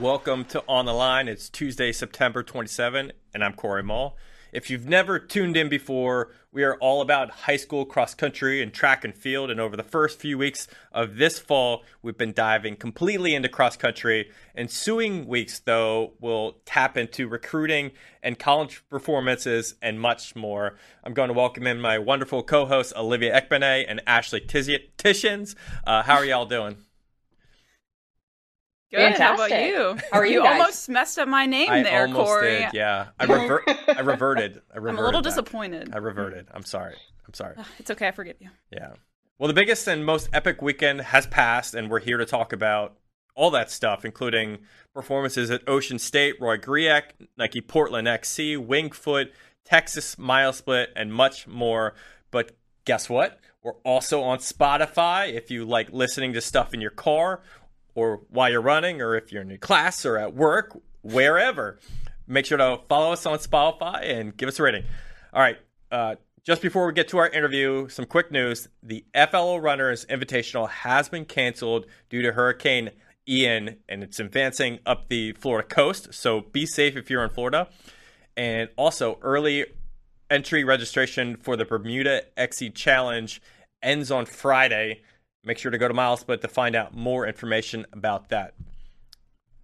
Welcome to On the Line. It's Tuesday, September 27, and I'm Corey Mull. If you've never tuned in before, we are all about high school cross country and track and field. And over the first few weeks of this fall, we've been diving completely into cross country. Ensuing weeks, though, will tap into recruiting and college performances and much more. I'm going to welcome in my wonderful co hosts, Olivia Ekpone and Ashley Tysiac. Uh, how are y'all doing? Good. Fantastic. How about you? How are you? You guys? almost messed up my name I there, almost Corey. Did, yeah, I, rever- I reverted. I reverted. I'm a little back. disappointed. I reverted. I'm sorry. I'm sorry. It's okay. I forgive you. Yeah. Well, the biggest and most epic weekend has passed, and we're here to talk about all that stuff, including performances at Ocean State, Roy Griak, Nike Portland XC, Wingfoot, Texas Mile Split, and much more. But guess what? We're also on Spotify if you like listening to stuff in your car or while you're running, or if you're in your class or at work, wherever. Make sure to follow us on Spotify and give us a rating. All right. Uh, just before we get to our interview, some quick news. The FLO Runners Invitational has been canceled due to Hurricane Ian, and it's advancing up the Florida coast. So be safe if you're in Florida. And also, early entry registration for the Bermuda XC Challenge ends on Friday. Make sure to go to MileSplit to find out more information about that.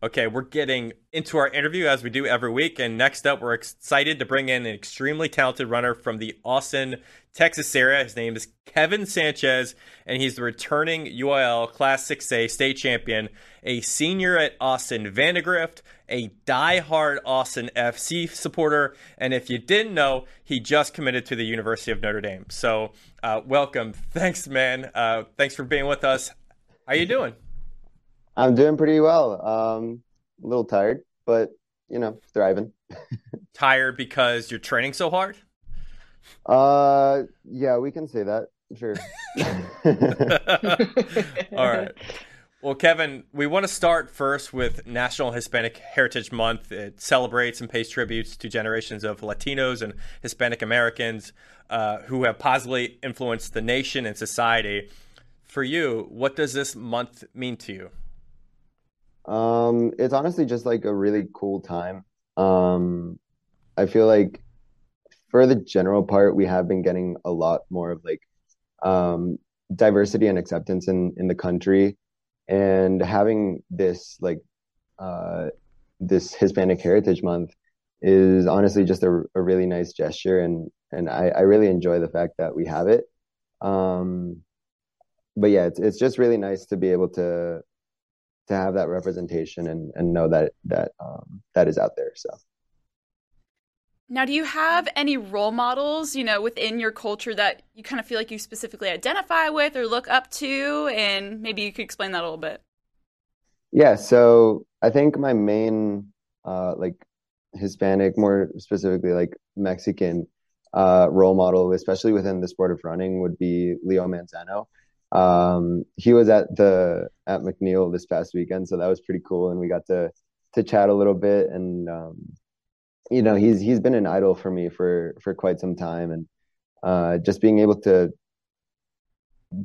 Okay, we're getting into our interview as we do every week. And next up, we're excited to bring in an extremely talented runner from the Austin, Texas area. His name is Kevin Sanchez, and he's the returning UIL Class 6A state champion, a senior at Austin Vandegrift, a die-hard Austin FC supporter. And if you didn't know, he just committed to the University of Notre Dame. So, uh, welcome. Thanks, man. Uh, thanks for being with us. How you doing? I'm doing pretty well. Um, a little tired, but you know, thriving. tired because you're training so hard? Uh, yeah, we can say that. Sure. All right. Well, Kevin, we want to start first with National Hispanic Heritage Month. It celebrates and pays tributes to generations of Latinos and Hispanic Americans uh, who have positively influenced the nation and society. For you, what does this month mean to you? Um, it's honestly just like a really cool time. Um, I feel like for the general part, we have been getting a lot more of like um, diversity and acceptance in in the country, and having this like uh, this Hispanic Heritage Month is honestly just a, a really nice gesture, and and I, I really enjoy the fact that we have it. Um, but yeah, it's it's just really nice to be able to to have that representation and and know that that um, that is out there. So. Now, do you have any role models, you know, within your culture that you kind of feel like you specifically identify with or look up to? And maybe you could explain that a little bit. Yeah, so I think my main, uh, like Hispanic, more specifically like Mexican uh, role model, especially within the sport of running, would be Leo Manzano. Um, he was at the at McNeil this past weekend, so that was pretty cool, and we got to to chat a little bit. And um, you know, he's he's been an idol for me for for quite some time, and uh, just being able to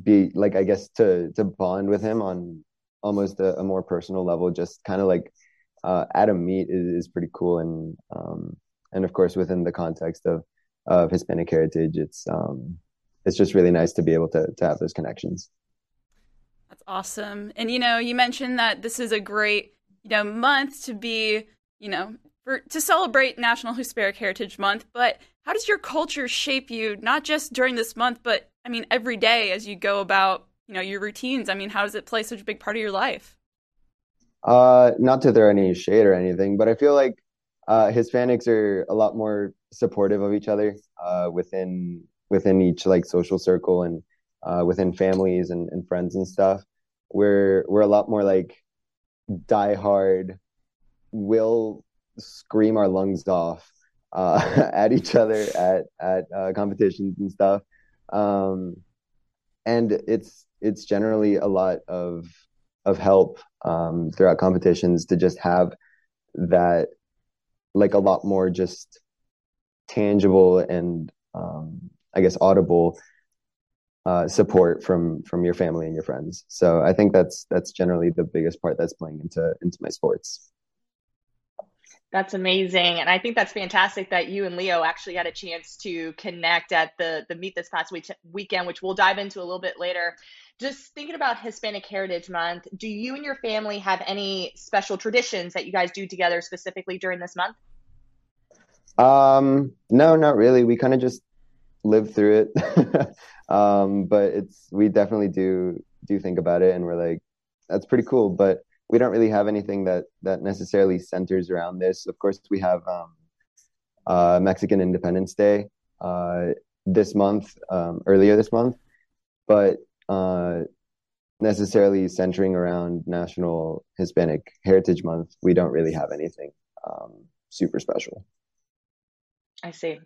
be like, I guess to to bond with him on almost a, a more personal level, just kind of like uh, at a meet is, is pretty cool, and um, and of course within the context of of Hispanic heritage. It's um, it's just really nice to be able to to have those connections. That's awesome. And you know, you mentioned that this is a great you know month to be you know for to celebrate National Hispanic Heritage Month. But how does your culture shape you, not just during this month, but I mean every day as you go about you know your routines? I mean, how does it play such a big part of your life? Uh, not to throw any shade or anything, but I feel like uh, Hispanics are a lot more supportive of each other uh, within within each like social circle and uh, within families and, and friends and stuff. We're we're a lot more like die hard. Will scream our lungs off uh, at each other at at uh, competitions and stuff. Um, and it's it's generally a lot of of help um, throughout competitions to just have that like a lot more just tangible and um, I guess audible uh, support from from your family and your friends. So I think that's that's generally the biggest part that's playing into into my sports. That's amazing. And I think that's fantastic that you and Leo actually had a chance to connect at the, the meet this past week, weekend, which we'll dive into a little bit later. Just thinking about Hispanic Heritage Month, do you and your family have any special traditions that you guys do together specifically during this month? Um, no, not really. We kind of just live through it. um, but it's, we definitely do, do think about it and we're like, that's pretty cool. But we don't really have anything that that necessarily centers around this. Of course, we have um, uh, Mexican Independence Day uh, this month, um, earlier this month, but uh, necessarily centering around National Hispanic Heritage Month, we don't really have anything um, super special. I see.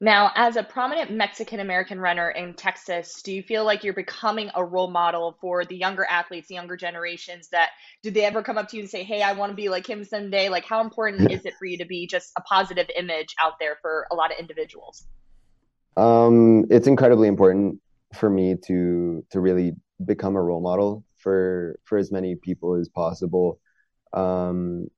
Now, as a prominent Mexican American runner in Texas, do you feel like you're becoming a role model for the younger athletes, the younger generations that do they ever come up to you and say, Hey, I want to be like him someday? Like, how important is it for you to be just a positive image out there for a lot of individuals? Um, it's incredibly important for me to to really become a role model for for as many people as possible. Um,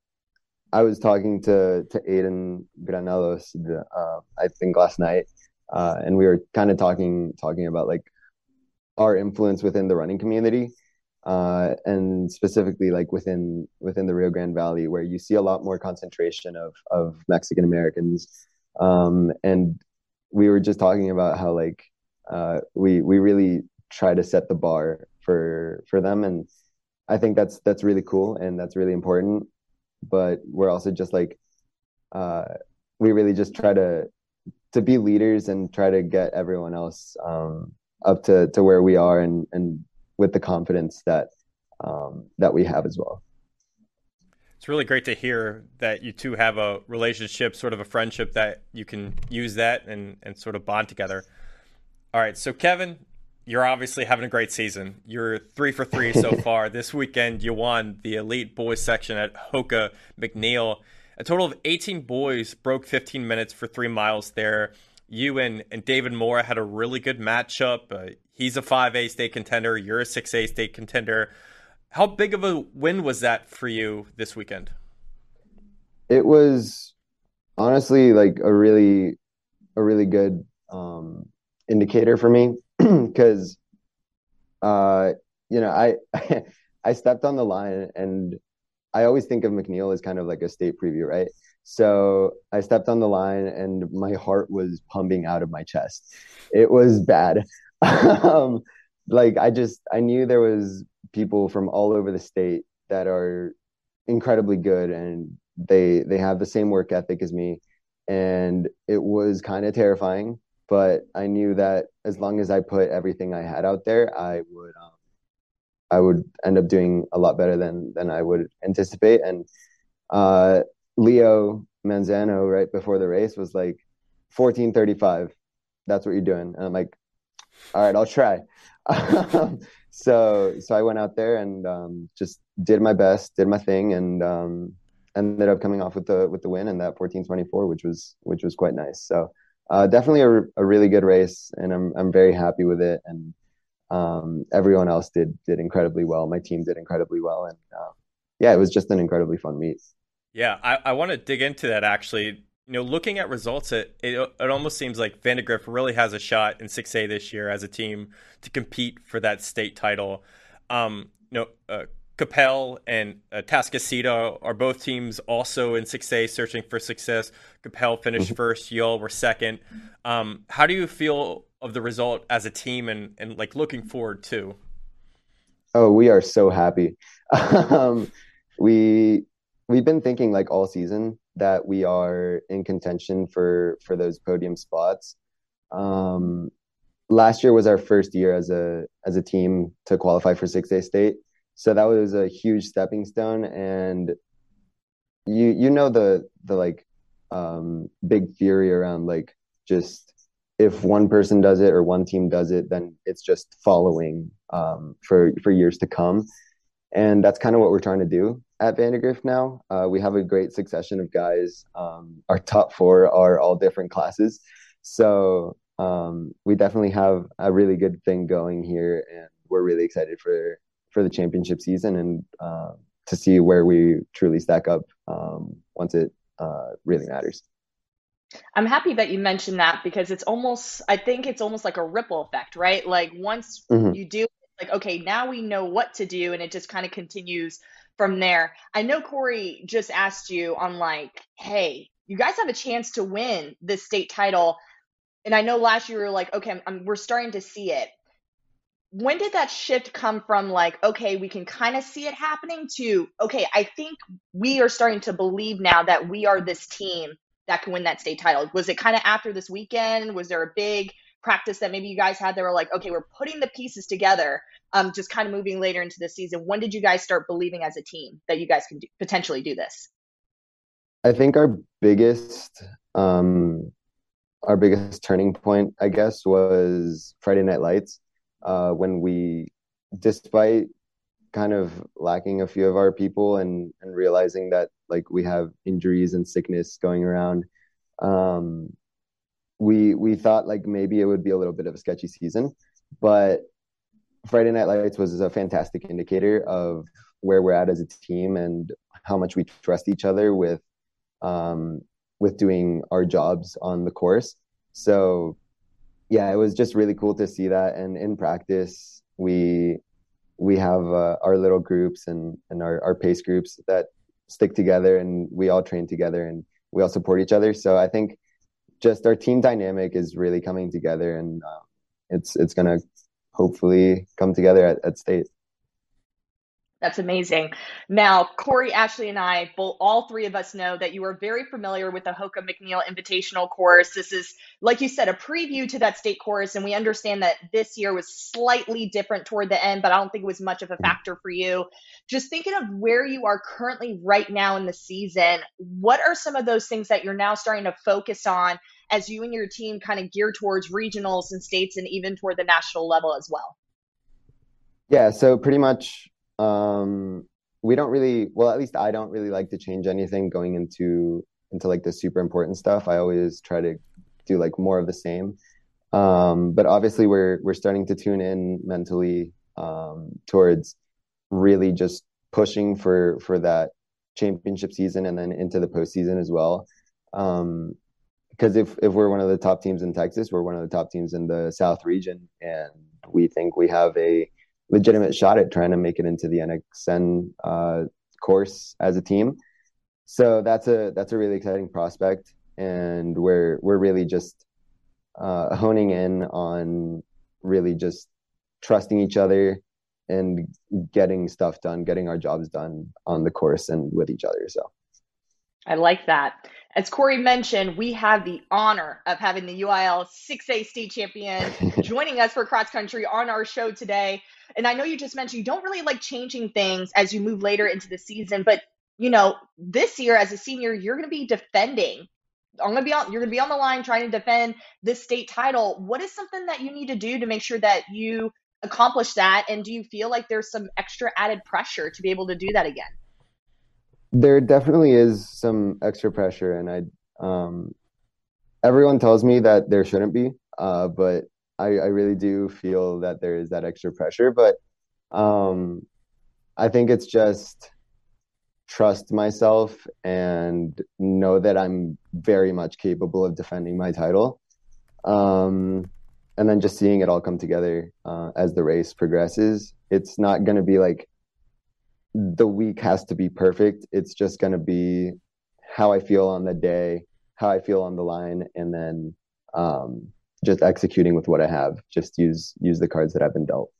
I was talking to to Aiden Granados, uh, I think last night, uh, and we were kind of talking talking about like our influence within the running community, uh, and specifically like within within the Rio Grande Valley, where you see a lot more concentration of of Mexican Americans, um, and we were just talking about how like uh, we we really try to set the bar for for them, and I think that's that's really cool and that's really important but we're also just like uh, we really just try to to be leaders and try to get everyone else um, up to to where we are and and with the confidence that um, that we have as well. It's really great to hear that you two have a relationship, sort of a friendship that you can use that and and sort of bond together. All right, so Kevin, you're obviously having a great season. You're three for three so far. this weekend, you won the elite boys section at Hoka McNeil. A total of 18 boys broke 15 minutes for three miles there. You and, and David Mora had a really good matchup. Uh, he's a 5A state contender. You're a 6A state contender. How big of a win was that for you this weekend? It was honestly like a really, a really good um, indicator for me because uh, you know I I stepped on the line and I always think of McNeil as kind of like a state preview, right? So I stepped on the line and my heart was pumping out of my chest. It was bad. um, like I just I knew there was people from all over the state that are incredibly good and they they have the same work ethic as me and it was kind of terrifying but I knew that as long as I put everything I had out there, I would um, I would end up doing a lot better than than I would anticipate. And uh, Leo Manzano right before the race was like 1435. That's what you're doing. And I'm like, all right, I'll try. so so I went out there and um, just did my best, did my thing, and um, ended up coming off with the with the win and that 1424, which was which was quite nice. So uh, definitely a, a really good race, and I'm I'm very happy with it. And um, everyone else did did incredibly well. My team did incredibly well, and uh, yeah, it was just an incredibly fun meet. Yeah, I, I want to dig into that actually. You know, looking at results, it, it it almost seems like Vandegrift really has a shot in 6A this year as a team to compete for that state title. Um, you know, uh, Coppell and uh, Atascocita are both teams also in 6A searching for success. Coppell finished mm-hmm. first, y'all were second. Um, how do you feel of the result as a team and, and like looking forward to? Oh, we are so happy. um, we we've been thinking like all season that we are in contention for for those podium spots. Um, last year was our first year as a as a team to qualify for 6A state so that was a huge stepping stone and you you know the the like um big theory around like just if one person does it or one team does it then it's just following um for for years to come and that's kind of what we're trying to do at Vandegrift now. Uh, we have a great succession of guys. Um, our top four are all different classes, so um, we definitely have a really good thing going here, and we're really excited for for the championship season and uh, to see where we truly stack up um, once it uh, really matters. I'm happy that you mentioned that because it's almost, I think it's almost like a ripple effect, right? Like once mm-hmm. you do, like, okay, now we know what to do, and it just kind of continues from there. I know Corey just asked you on like, hey, you guys have a chance to win this state title. And I know last year you were like, okay, I'm, I'm, we're starting to see it when did that shift come from like okay we can kind of see it happening to okay i think we are starting to believe now that we are this team that can win that state title. Was it kind of after this weekend? Was there a big practice that maybe you guys had that were like okay we're putting the pieces together um just kind of moving later into the season? When did you guys start believing as a team that you guys can do, potentially do this? I think our biggest um our biggest turning point i guess was friday night lights uh, when we, despite kind of lacking a few of our people and and realizing that like we have injuries and sickness going around, um, we we thought like maybe it would be a little bit of a sketchy season, but Friday Night Lights was a fantastic indicator of where we're at as a team and how much we trust each other with um, with doing our jobs on the course. So yeah, it was just really cool to see that. And in practice, we we have uh, our little groups and and our, our pace groups that stick together, and we all train together, and we all support each other. So I think just our team dynamic is really coming together, and uh, it's it's gonna hopefully come together at, at state. That's amazing. Now, Corey, Ashley, and I, both, all three of us know that you are very familiar with the Hoka McNeil Invitational course. This is, like you said, a preview to that state course, and we understand that this year was slightly different toward the end, but I don't think it was much of a factor for you. Just thinking of where you are currently right now in the season, what are some of those things that you're now starting to focus on as you and your team kind of gear towards regionals and states and even toward the national level as well? Yeah, so pretty much um, we don't really, well, at least I don't really like to change anything going into into like the super important stuff. I always try to do like more of the same. Um, but obviously, we're we're starting to tune in mentally um, towards really just pushing for for that championship season and then into the postseason as well. Um, because if if we're one of the top teams in Texas, we're one of the top teams in the South region, and we think we have a legitimate shot at trying to make it into the NXN uh, course as a team. So that's a that's a really exciting prospect, and we're we're really just uh, honing in on really just trusting each other and getting stuff done, getting our jobs done on the course and with each other. So I like that. As Corey mentioned, we have the honor of having the UIL 6A state champion joining us for cross country on our show today. And I know you just mentioned you don't really like changing things as you move later into the season, but you know, this year as a senior, you're going to be defending. I'm going to be on. You're going to be on the line trying to defend this state title. What is something that you need to do to make sure that you accomplish that? And do you feel like there's some extra added pressure to be able to do that again? There definitely is some extra pressure, and I, um, everyone tells me that there shouldn't be, uh, but I, I really do feel that there is that extra pressure, but um, I think it's just trust myself and know that I'm very much capable of defending my title. Um, and then just seeing it all come together uh, as the race progresses. It's not going to be like the week has to be perfect. It's just going to be how I feel on the day, how I feel on the line, and then um, just executing with what I have. Just use use the cards that I've been dealt.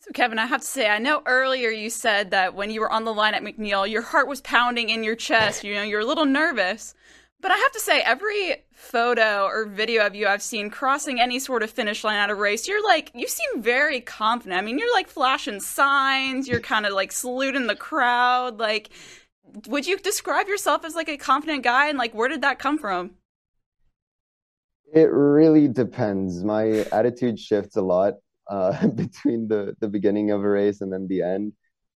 So, Kevin, I have to say, I know earlier you said that when you were on the line at McNeil, your heart was pounding in your chest. You know, you're a little nervous. But I have to say, every photo or video of you I've seen crossing any sort of finish line at a race, you're like, you seem very confident. I mean, you're like flashing signs, you're kind of like saluting the crowd. Like, would you describe yourself as like a confident guy? And like, where did that come from? It really depends. My attitude shifts a lot uh, between the the beginning of a race and then the end.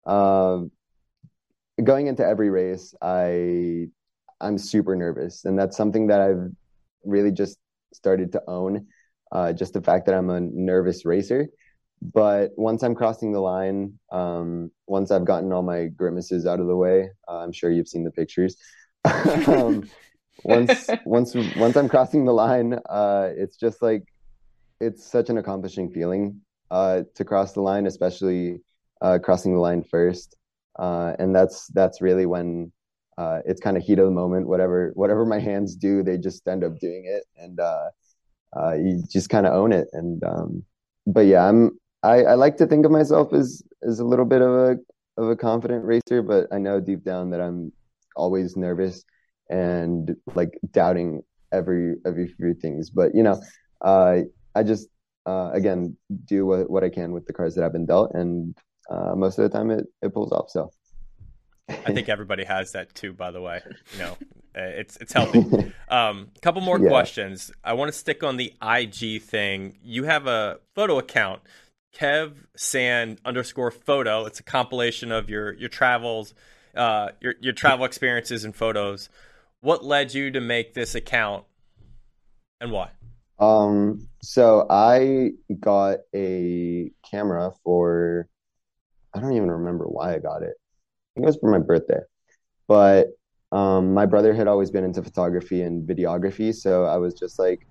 Um, going into every race, I I'm super nervous, and that's something that I've really just started to own. Uh, just the fact that I'm a nervous racer. But once I'm crossing the line, um, once I've gotten all my grimaces out of the way, uh, I'm sure you've seen the pictures. um, once once once I'm crossing the line, uh, it's just like it's such an accomplishing feeling uh, to cross the line, especially uh, crossing the line first. Uh, and that's that's really when uh, it's kind of heat of the moment. Whatever whatever my hands do, they just end up doing it, and uh, uh, you just kind of own it. And um, but yeah, I'm I, I like to think of myself as as a little bit of a of a confident racer, but I know deep down that I'm always nervous and like doubting every every few things. But you know, uh, I just uh, again do what, what I can with the cards that I've been dealt, and uh, most of the time it, it pulls off. So I think everybody has that too. By the way, you know, uh, it's it's healthy. A um, couple more yeah. questions. I want to stick on the IG thing. You have a photo account, Kev Sand underscore photo. It's a compilation of your your travels, uh, your your travel experiences and photos. What led you to make this account, and why? Um, so I got a camera for I don't even remember why I got it. I think it was for my birthday. But um, my brother had always been into photography and videography, so I was just like,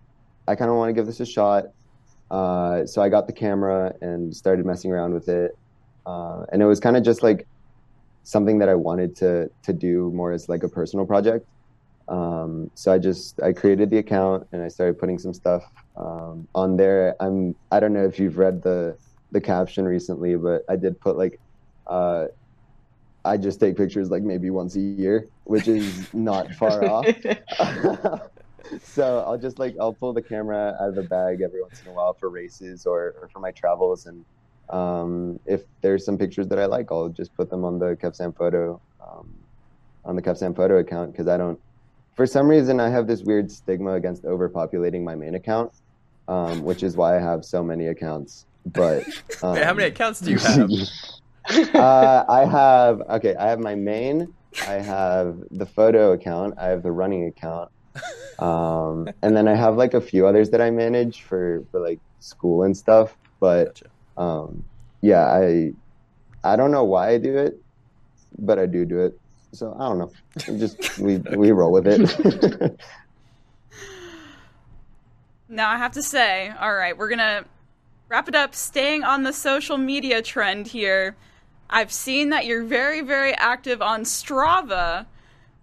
I kind of want to give this a shot. Uh, so I got the camera and started messing around with it, uh, and it was kind of just like something that I wanted to to do more as like a personal project. Um, so I just I created the account and I started putting some stuff um, on there. I'm I don't know if you've read the the caption recently, but I did put like uh, I just take pictures like maybe once a year, which is not far off. so I'll just like I'll pull the camera out of the bag every once in a while for races or, or for my travels, and um, if there's some pictures that I like, I'll just put them on the Kevsam photo um, on the Kevsam photo account because I don't for some reason I have this weird stigma against overpopulating my main account, um, which is why I have so many accounts. But um, Wait, how many accounts do you have? uh, I have okay. I have my main. I have the photo account. I have the running account, um, and then I have like a few others that I manage for for like school and stuff. But um, yeah, I I don't know why I do it, but I do do it. So I don't know. just we we roll with it. now I have to say, all right, we're gonna wrap it up. Staying on the social media trend here, I've seen that you're very very active on Strava.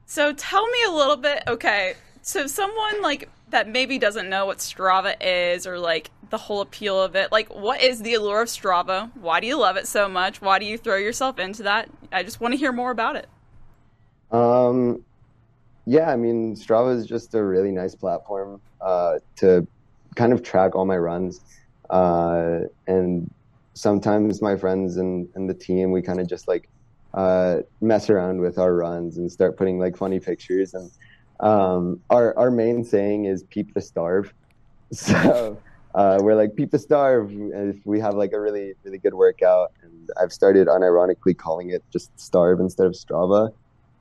So tell me a little bit. Okay, so someone like that maybe doesn't know what Strava is or like the whole appeal of it. Like, what is the allure of Strava? Why do you love it so much? Why do you throw yourself into that? I just want to hear more about it. Um, yeah, I mean, Strava is just a really nice platform uh, to kind of track all my runs. Uh, and sometimes my friends and, and the team, we kind of just like uh, mess around with our runs and start putting like funny pictures. And um, our, our main saying is peep the starve. So uh, we're like peep the starve if we have like a really, really good workout. And I've started unironically calling it just starve instead of Strava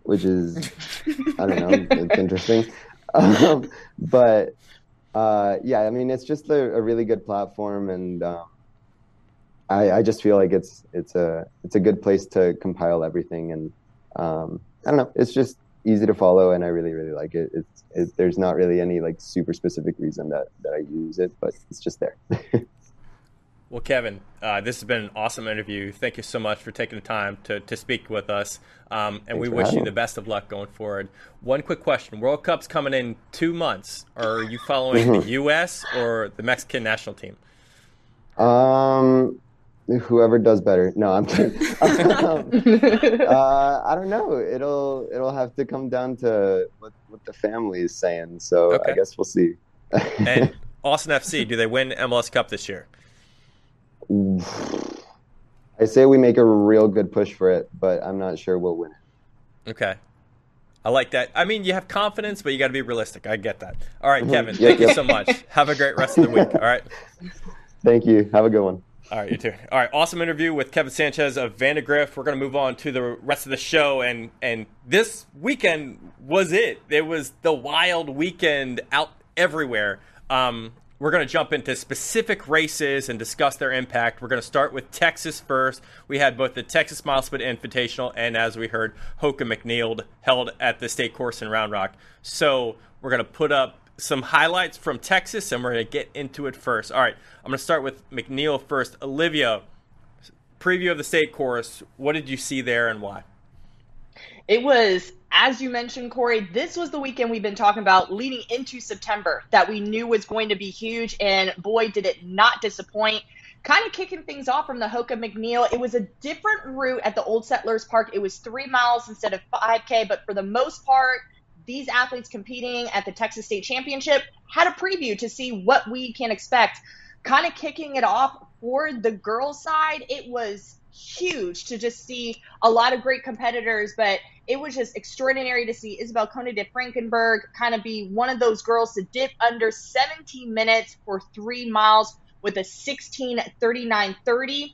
which is I don't know, it's interesting. Um, but uh, yeah, I mean, it's just a, a, really good platform, and um, I, I just feel like it's it's a it's a good place to compile everything, and um, I don't know, it's just easy to follow, and I really really like it. It's it, there's not really any like super specific reason that that I use it, but it's just there. well, Kevin, uh, this has been an awesome interview. Thank you so much for taking the time to to speak with us, um, and Thanks we wish you the best of luck going forward. One quick question: World Cup's coming in two months. Are you following the U.S. or the Mexican national team? Um, whoever does better. No, I'm kidding. um, uh, I don't know. It'll it'll have to come down to what, what the family is saying. So okay. I guess we'll see. and Austin FC, do they win MLS Cup this year? I say we make a real good push for it, but I'm not sure we'll win it. Okay. I like that. I mean, you have confidence, but you got to be realistic. I get that. All right, mm-hmm. Kevin, thank you so much. Have a great rest of the week. All right. Thank you. Have a good one. All right, you too. All right, awesome interview with Kevin Sanchez of Vandegrift. We're going to move on to the rest of the show, and and this weekend was it. It was the wild weekend out everywhere. Um, we're going to jump into specific races and discuss their impact. We're going to start with Texas first. We had both the Texas Milesplit Invitational and, as we heard, Hoka McNeil held at the state course in Round Rock. So we're going to put up some highlights from Texas, and we're going to get into it first. All right, I'm going to start with McNeil first. Olivia, preview of the state course. What did you see there and why? It was, as you mentioned, Corey, this was the weekend we've been talking about leading into September that we knew was going to be huge. And boy, did it not disappoint. Kind of kicking things off from the Hoka McNeil. It was a different route at the Old Settlers Park. It was three miles instead of 5K, but for the most part, these athletes competing at the Texas State Championship had a preview to see what we can expect. Kind of kicking it off for the girls' side, it was huge to just see a lot of great competitors, but it was just extraordinary to see Isabel Conde de Frankenberg kind of be one of those girls to dip under 17 minutes for three miles with a 16:39:30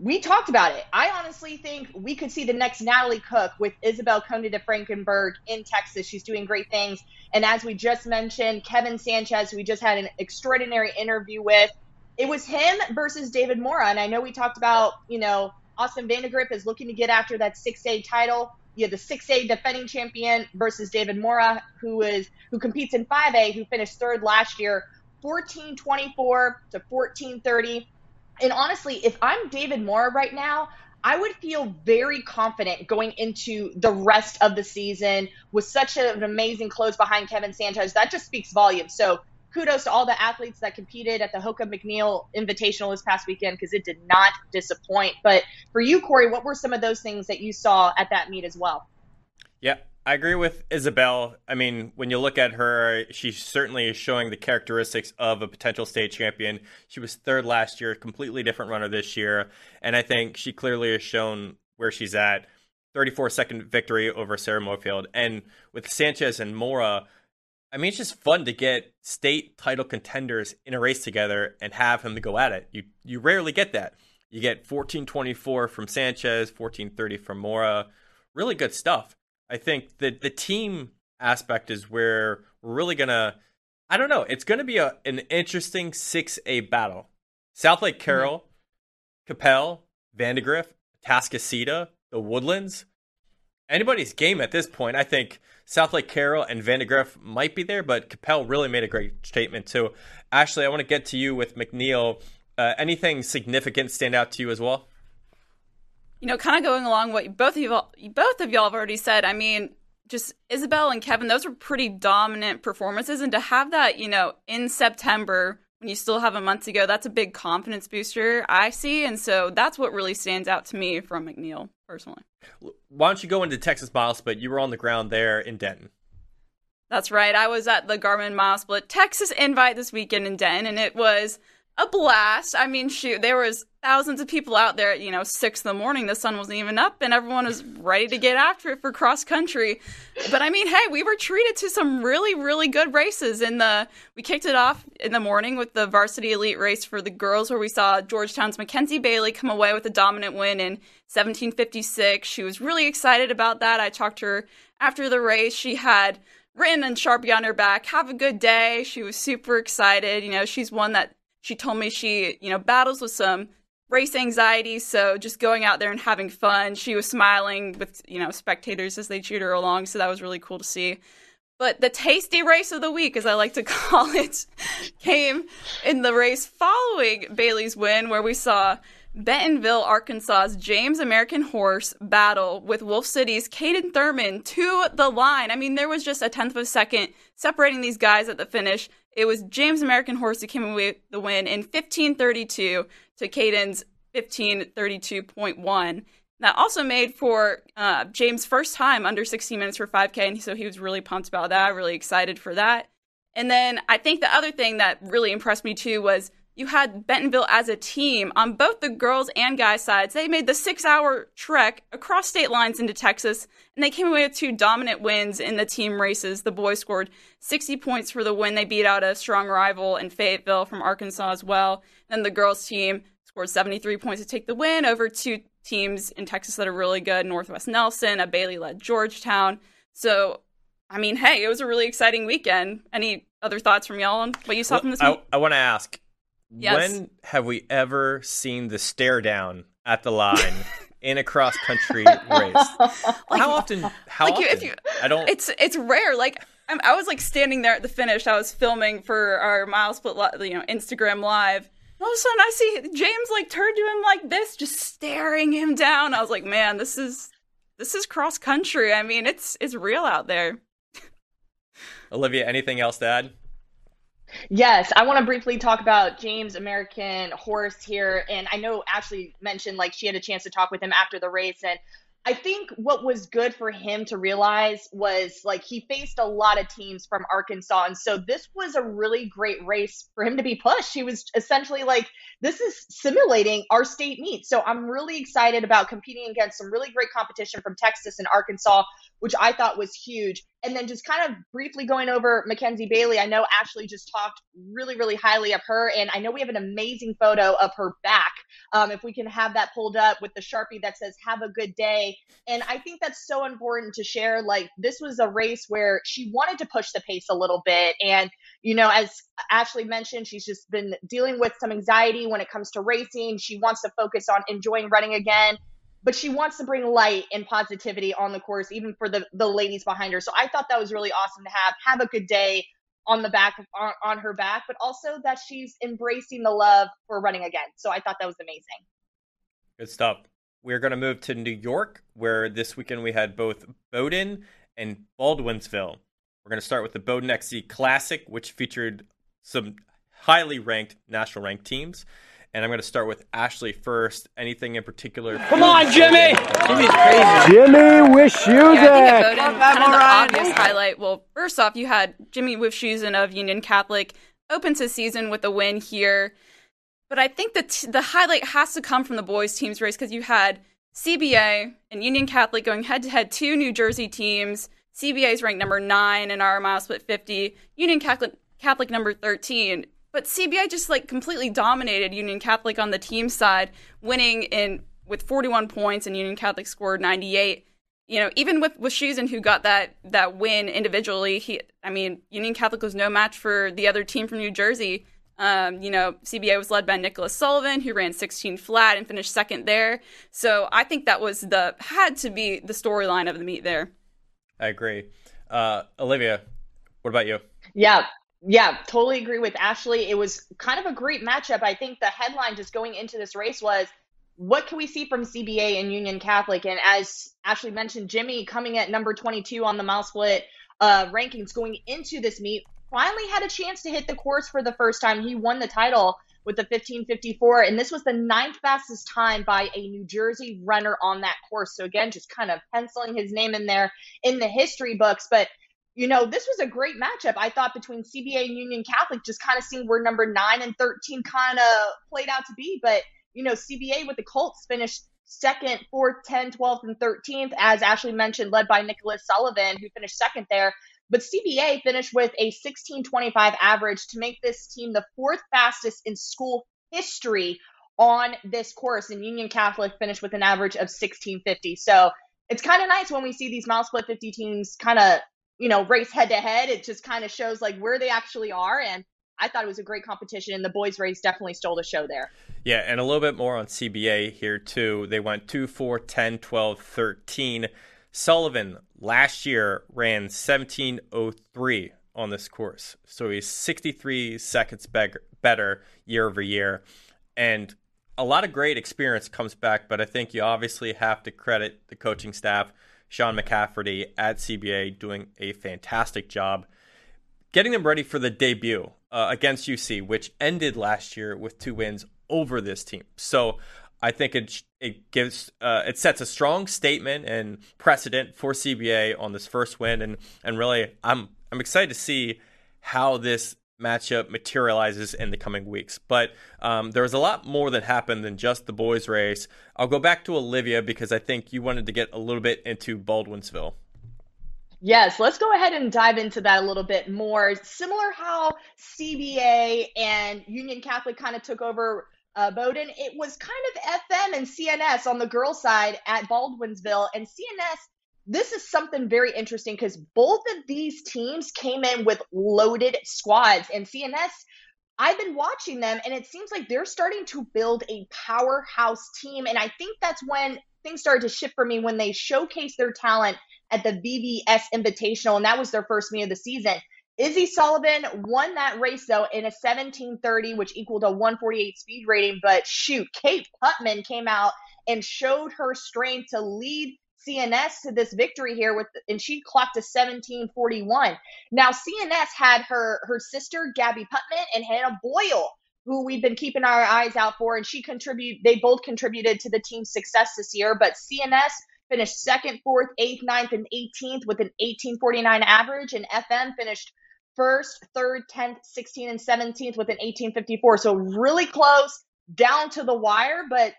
we talked about it. I honestly think we could see the next Natalie Cook with Isabel Conde de Frankenberg in Texas. She's doing great things. And as we just mentioned, Kevin Sanchez, we just had an extraordinary interview with, it was him versus David Mora. And I know we talked about, you know, Austin Vandegrift is looking to get after that 6A title. You have the 6A defending champion versus David Mora, who is who competes in 5A, who finished third last year, 1424 to 1430 and honestly, if I'm David Mora right now, I would feel very confident going into the rest of the season with such an amazing close behind Kevin Sanchez. That just speaks volumes. So kudos to all the athletes that competed at the Hoka McNeil Invitational this past weekend because it did not disappoint. But for you, Corey, what were some of those things that you saw at that meet as well? Yeah, I agree with Isabel. I mean, when you look at her, she certainly is showing the characteristics of a potential state champion. She was third last year, completely different runner this year, and I think she clearly has shown where she's at. 34 second victory over Sarah Moorfield. And with Sanchez and Mora, I mean, it's just fun to get state title contenders in a race together and have them to go at it. You you rarely get that. You get 1424 from Sanchez, 1430 from Mora. Really good stuff. I think that the team aspect is where we're really gonna. I don't know. It's gonna be a an interesting six A battle. Southlake Carroll, mm-hmm. Coppell, Vandegrift, Atascocita, the Woodlands. Anybody's game at this point. I think Southlake Carroll and Vandegrift might be there, but Coppell really made a great statement too. Ashley, I want to get to you with McNeil. Uh, anything significant stand out to you as well? you know, kind of going along what both of you all, both of y'all have already said. I mean, just Isabel and Kevin, those were pretty dominant performances, and to have that, you know, in September when you still have a month to go, that's a big confidence booster I see, and so that's what really stands out to me from McNeil personally. Why don't you go into Texas Milesplit? You were on the ground there in Denton. That's right. I was at the Garmin Milesplit Texas Invite this weekend in Denton, and it was a blast. I mean, shoot, there was thousands of people out there at, you know, six in the morning. The sun wasn't even up and everyone was ready to get after it for cross country. But I mean, hey, we were treated to some really, really good races in the we kicked it off in the morning with the varsity elite race for the girls where we saw Georgetown's Mackenzie Bailey come away with a dominant win in 1756. She was really excited about that. I talked to her after the race. She had written in Sharpie on her back, have a good day. She was super excited. You know, she's one that she told me she, you know, battles with some race anxiety, so just going out there and having fun. She was smiling with, you know, spectators as they cheered her along, so that was really cool to see. But the tasty race of the week, as I like to call it, came in the race following Bailey's win, where we saw Bentonville, Arkansas's James American Horse battle with Wolf City's Caden Thurman to the line. I mean, there was just a tenth of a second separating these guys at the finish. It was James American Horse who came away with the win in 1532 to Caden's 1532.1. That also made for uh, James' first time under 16 minutes for 5K, and so he was really pumped about that, really excited for that. And then I think the other thing that really impressed me too was you had Bentonville as a team on both the girls and guys sides. They made the six hour trek across state lines into Texas, and they came away with two dominant wins in the team races. The boys scored 60 points for the win. They beat out a strong rival in Fayetteville from Arkansas as well. Then the girls team scored 73 points to take the win over two teams in Texas that are really good Northwest Nelson, a Bailey led Georgetown. So, I mean, hey, it was a really exciting weekend. Any other thoughts from y'all on what you saw Well, from this I. I want to ask Yes. when have we ever seen the stare down at the line in a cross country race? how often? How like often? you- if you- I don't. It's it's rare. Like I'm, I was like standing there at the finish. I was filming for our mile split, you know, Instagram live. All of a sudden, I see James like turn to him like this, just staring him down. I was like, man, this is this is cross country. I mean, it's it's real out there. Olivia, anything else to add? Yes, I want to briefly talk about James American Horse here. And I know Ashley mentioned like she had a chance to talk with him after the race. And I think what was good for him to realize was like he faced a lot of teams from Arkansas. And so this was a really great race for him to be pushed. He was essentially like, this is simulating our state meet. So I'm really excited about competing against some really great competition from Texas and Arkansas, which I thought was huge. And then just kind of briefly going over Mackenzie Bailey, I know Ashley just talked really, really highly of her. And I know we have an amazing photo of her back. Um, if we can have that pulled up with the Sharpie that says, have a good day. And I think that's so important to share. Like, this was a race where she wanted to push the pace a little bit. And, you know, as Ashley mentioned, she's just been dealing with some anxiety when it comes to racing. She wants to focus on enjoying running again but she wants to bring light and positivity on the course, even for the the ladies behind her. So I thought that was really awesome to have. Have a good day on the back of, on, on her back, but also that she's embracing the love for running again. So I thought that was amazing. Good stuff. We're going to move to New York, where this weekend we had both Bowdoin and Baldwinsville. We're going to start with the Bowdoin XC Classic, which featured some highly ranked national ranked teams. And I'm going to start with Ashley first. Anything in particular? Come on, Jimmy! Jimmy's crazy. Jimmy with Yeah, I think at Shuzak. Bowdoin, Love that, kind of the Moran. obvious highlight. Well, first off, you had Jimmy Wifshusen of Union Catholic opens his season with a win here. But I think the t- the highlight has to come from the boys' teams race because you had CBA and Union Catholic going head to head, two New Jersey teams. CBA is ranked number nine in our mile split 50. Union Catholic Catholic number 13. But CBA just like completely dominated Union Catholic on the team side, winning in with 41 points, and Union Catholic scored 98 you know, even with with Schusen, who got that that win individually, he, I mean, Union Catholic was no match for the other team from New Jersey. Um, you know, CBA was led by Nicholas Sullivan, who ran 16 flat and finished second there. So I think that was the had to be the storyline of the meet there. I agree. Uh, Olivia, what about you? Yeah, yeah, totally agree with Ashley. It was kind of a great matchup. I think the headline just going into this race was what can we see from CBA and Union Catholic? And as Ashley mentioned, Jimmy coming at number 22 on the mile split uh, rankings going into this meet finally had a chance to hit the course for the first time. He won the title with the 1554, and this was the ninth fastest time by a New Jersey runner on that course. So again, just kind of penciling his name in there in the history books, but you know, this was a great matchup. I thought between CBA and Union Catholic, just kind of seeing where number nine and 13 kind of played out to be. But, you know, CBA with the Colts finished second, fourth, 10, 12th, and 13th, as Ashley mentioned, led by Nicholas Sullivan, who finished second there. But CBA finished with a 1625 average to make this team the fourth fastest in school history on this course. And Union Catholic finished with an average of 1650. So it's kind of nice when we see these mile split 50 teams kind of you know, race head to head. It just kind of shows like where they actually are. And I thought it was a great competition, and the boys' race definitely stole the show there. Yeah, and a little bit more on CBA here, too. They went 2, 4, 10, 12, 13. Sullivan last year ran 1703 on this course. So he's 63 seconds better year over year. And a lot of great experience comes back, but I think you obviously have to credit the coaching staff, Sean McCafferty at CBA, doing a fantastic job getting them ready for the debut uh, against UC, which ended last year with two wins over this team. So I think it it gives uh, it sets a strong statement and precedent for CBA on this first win, and and really I'm I'm excited to see how this matchup materializes in the coming weeks. But um, there was a lot more that happened than just the boys' race. I'll go back to Olivia because I think you wanted to get a little bit into Baldwinsville. Yes, let's go ahead and dive into that a little bit more. Similar how CBA and Union Catholic kind of took over uh, Bowdoin, it was kind of FM and CNS on the girls' side at Baldwinsville. And CNS, this is something very interesting because both of these teams came in with loaded squads. And CNS, I've been watching them, and it seems like they're starting to build a powerhouse team. And I think that's when things started to shift for me when they showcased their talent at the VVS Invitational, and that was their first meet of the season. Izzy Sullivan won that race though in a 1730, which equaled a 148 speed rating. But shoot, Kate Putman came out and showed her strength to lead CNS to this victory here with and she clocked a 1741. Now CNS had her her sister Gabby Putman and Hannah Boyle who we've been keeping our eyes out for and she contribute they both contributed to the team's success this year but CNS finished second, fourth, eighth, ninth, and 18th with an 1849 average, and FM finished first, third, 10th, 16th, and 17th with an 1854. So really close, down to the wire. But,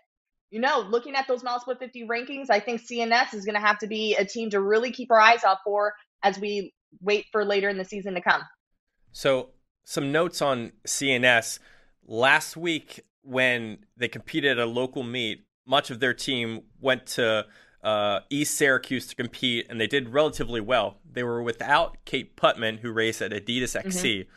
you know, looking at those mile split 50 rankings, I think CNS is going to have to be a team to really keep our eyes out for as we wait for later in the season to come. So, some notes on CNS. Last week, when they competed at a local meet, much of their team went to uh, East Syracuse to compete, and they did relatively well. They were without Kate Putman, who raced at Adidas XC. Mm-hmm.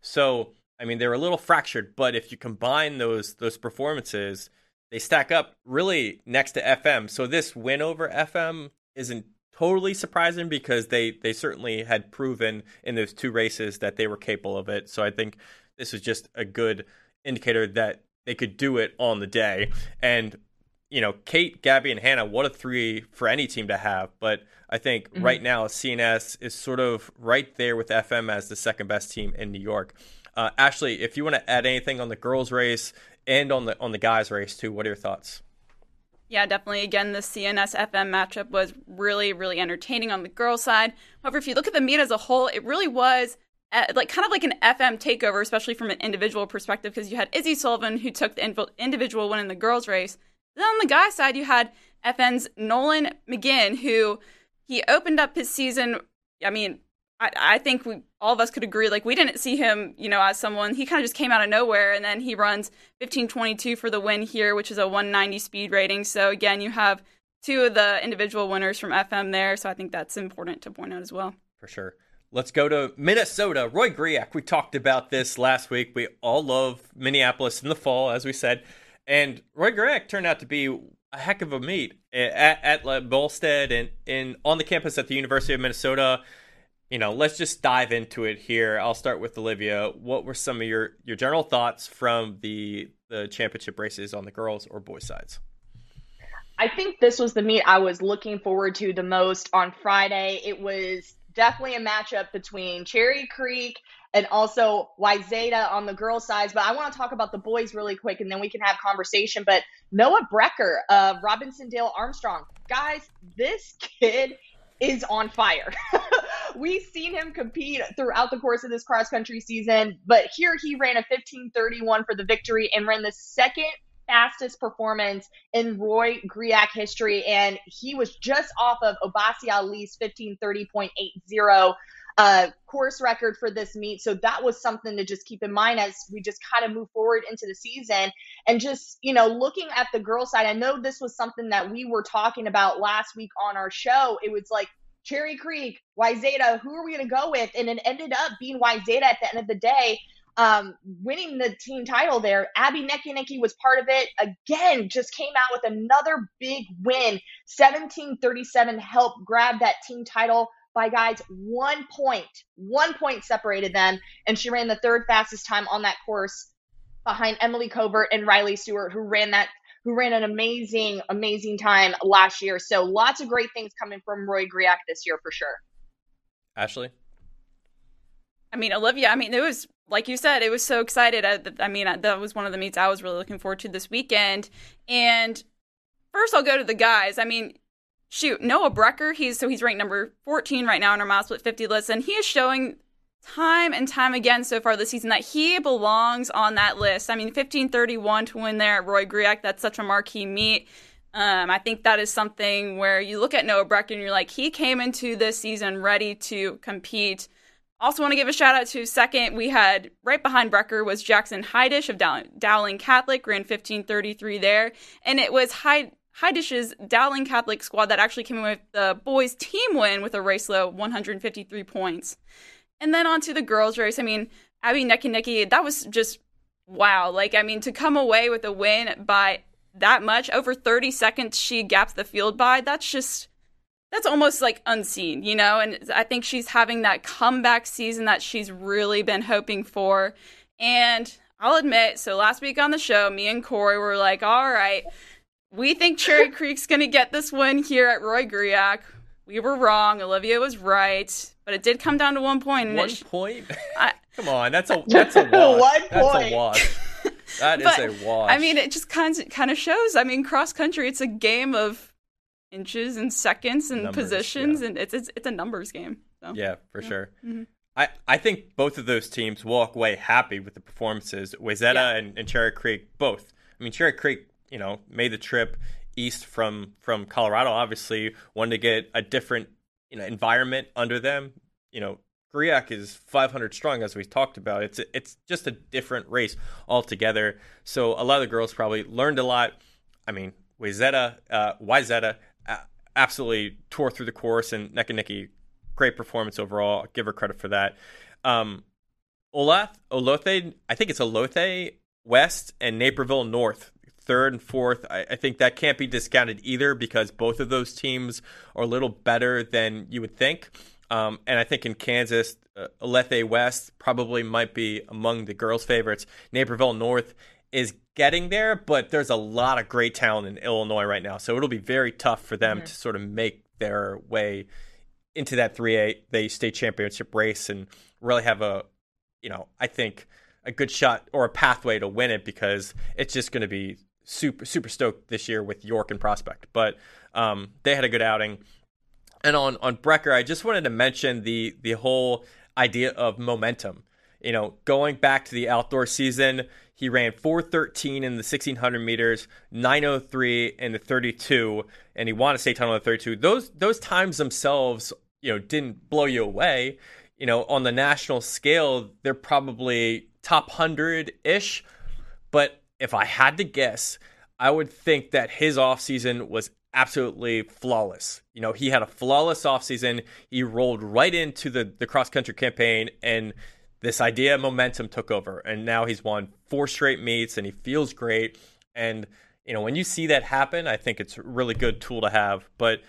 So, I mean, they were a little fractured, but if you combine those those performances, they stack up really next to FM. So this win over FM isn't totally surprising because they they certainly had proven in those two races that they were capable of it. So I think this is just a good indicator that they could do it on the day. And you know, Kate, Gabby, and Hannah, what a three for any team to have. But I think mm-hmm. right now, CNS is sort of right there with FM as the second best team in New York. Uh, Ashley, if you want to add anything on the girls' race and on the on the guys' race too, what are your thoughts? Yeah, definitely. Again, the CNS FM matchup was really, really entertaining on the girls' side. However, if you look at the meet as a whole, it really was uh, like kind of like an FM takeover, especially from an individual perspective, because you had Izzy Sullivan who took the individual win in the girls' race. Then on the guy side, you had FM's Nolan McGinn, who he opened up his season. I mean, I, I think we all of us could agree, like we didn't see him, you know, as someone he kind of just came out of nowhere, and then he runs 15:22 for the win here, which is a 190 speed rating. So again, you have two of the individual winners from FM there, so I think that's important to point out as well. For sure. Let's go to Minnesota. Roy Griak. We talked about this last week. We all love Minneapolis in the fall, as we said. And Roy Griak turned out to be a heck of a meet at, at Bolstad and in on the campus at the University of Minnesota. You know, let's just dive into it here. I'll start with Olivia. What were some of your, your general thoughts from the the championship races on the girls or boys sides? I think this was the meet I was looking forward to the most on Friday. It was definitely a matchup between Cherry Creek and also Wayzata on the girls' side. But I want to talk about the boys really quick, and then we can have conversation. But Noah Brecker of Robbinsdale Armstrong, guys, this kid is on fire. We've seen him compete throughout the course of this cross country season, but here he ran a 15:31 for the victory and ran the second fastest performance in Roy Griak history, and he was just off of Obsa Ali's 15:30.80 course record for this meet. So that was something to just keep in mind as we just kind of move forward into the season. And just, you know, looking at the girl side, I know this was something that we were talking about last week on our show. It was like, Cherry Creek, Wayzata, who are we going to go with? And it ended up being Wayzata at the end of the day. um, winning the team title there. Abby Nechanicky was part of it. Again, just came out with another big win. 1737 helped grab that team title by guys one point. One point separated them, and she ran the third fastest time on that course behind Emily Covert and Riley Stewart, who ran that who ran an amazing, amazing time last year. So lots of great things coming from Roy Griak this year for sure. Ashley? I mean, Olivia, I mean, it was, like you said, it was so excited. I, I mean, that was one of the meets I was really looking forward to this weekend. And first, I'll go to the guys. I mean, shoot, Noah Brecker, he's so he's ranked number 14 right now on our mile split 50 list, and he is showing time and time again so far this season that he belongs on that list. I mean, 1531 to win there at Roy Griak, that's such a marquee meet. Um, I think that is something where you look at Noah Brecker and you're like, he came into this season ready to compete. Also, want to give a shout out to second. We had right behind Brecker was Jackson Heidish of Dowling Catholic, ran 1533 there. And it was Heid- Heidish's Dowling Catholic squad that actually came in with the boys' team win with a race low 153 points. And then on to the girls' race. I mean, Abby Nechanicky, that was just wow. Like, I mean, to come away with a win by that much, over 30 seconds she gaps the field by, that's just, that's almost like unseen, you know? And I think she's having that comeback season that she's really been hoping for. And I'll admit, so last week on the show, me and Corey were like, all right, we think Cherry Creek's going to get this win here at Roy Griak. We were wrong. Olivia was right but it did come down to one point. one sh- point? I, Come on, that's a that's a wash. one that's point. a wash. That but, is a wash. I mean, it just kind of kind of shows. I mean, cross country, it's a game of inches and seconds and Numbers, positions, yeah. and it's, it's it's a numbers game. So. yeah, for Yeah. sure. Mhm. I, I think both of those teams walk away happy with the performances. Wayzata Yeah. and, and Cherry Creek both. I mean, Cherry Creek, you know, made the trip east from from Colorado. Obviously, wanted to get a different you know environment under them. You know, Griak is 500 strong, as we talked about. It's it's just a different race altogether. So a lot of the girls probably learned a lot. I mean, Wayzata, uh, uh, absolutely tore through the course, and Nechanicky, great performance overall. I'll Give her credit for that. Um, Olath, Olothe, I think it's Olothe West and Naperville North, third and fourth. I, I think that can't be discounted either because both of those teams are a little better than you would think. Um, and I think in Kansas, uh, Olathe West probably might be among the girls' favorites. Naperville North is getting there, but there's a lot of great talent in Illinois right now. So it'll be very tough for them to sort of make their way into that 3A they state championship race and really have a, you know, I think a good shot or a pathway to win it because it's just going to be super super stoked this year with York and Prospect. But um, they had a good outing. And on on Brecker, I just wanted to mention the the whole idea of momentum. You know, going back to the outdoor season, he ran 413 in the 1600 meters, 903 in the 32, and he won a state title in the 32. Those those times themselves, you know, didn't blow you away. You know, on the national scale, they're probably top 100 ish. But if I had to guess, I would think that his offseason was absolutely flawless. You know, he had a flawless offseason. He rolled right into the, the cross country campaign, and this idea of momentum took over. And now he's won four straight meets, and he feels great. And, you know, when you see that happen, I think it's a really good tool to have. But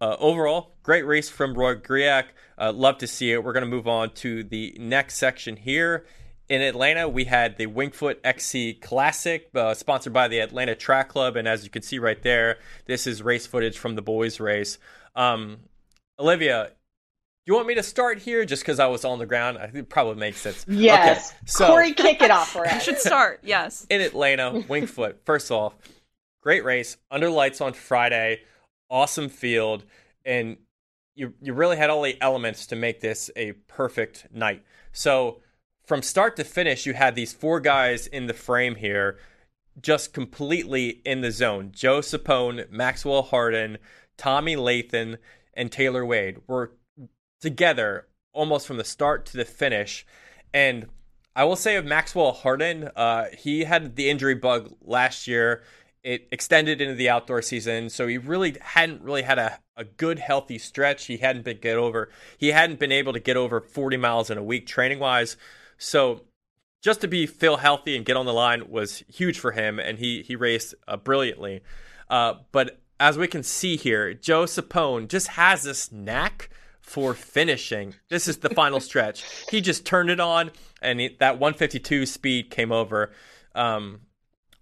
uh, overall, great race from Roy Griak. Uh, love to see it. We're going to move on to the next section here. In Atlanta, we had the Wingfoot XC Classic, uh, sponsored by the Atlanta Track Club. And as you can see right there, this is race footage from the boys' race. Um, Olivia, do you want me to start here just because I was on the ground? I think it probably makes sense. Yes. Okay, so Corey, kick it off for You us. should start. Yes. in Atlanta, Wingfoot. First off, great race under lights on Friday, awesome field, and you you really had all the elements to make this a perfect night. So from start to finish, you had these four guys in the frame here, just completely in the zone. Joe Sapone, Maxwell Harden, Tommy Lathan, and Taylor Wade were together almost from the start to the finish. And I will say of Maxwell Harden, uh, he had the injury bug last year. It extended into the outdoor season, so he really hadn't really had a, a good healthy stretch. He hadn't been get over he hadn't been able to get over 40 miles in a week training wise. So just to be feel healthy and get on the line was huge for him, and he he raced uh, brilliantly. Uh, but as we can see here, Joe Sapone just has this knack for finishing. This is the final stretch. He just turned it on, and he, that 152 speed came over. Um,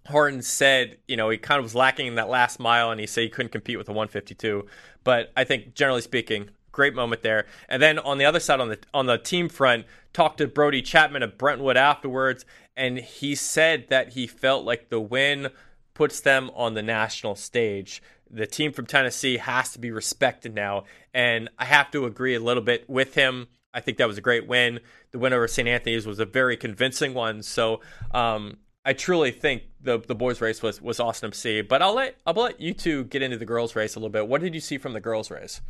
Harden said, you know, he kind of was lacking in that last mile, and he said he couldn't compete with the 152. But I think, generally speaking, great moment there. And then on the other side, on the on the team front, talked to Brody Chapman of Brentwood afterwards, and he said that he felt like the win puts them on the national stage the team from Tennessee has to be respected now. And I have to agree a little bit with him. I think that was a great win. The win over St. Anthony's was a very convincing one. So um, I truly think the the boys race was was awesome to see. But I'll let I'll let you two get into the girls race a little bit. What did you see from the girls race?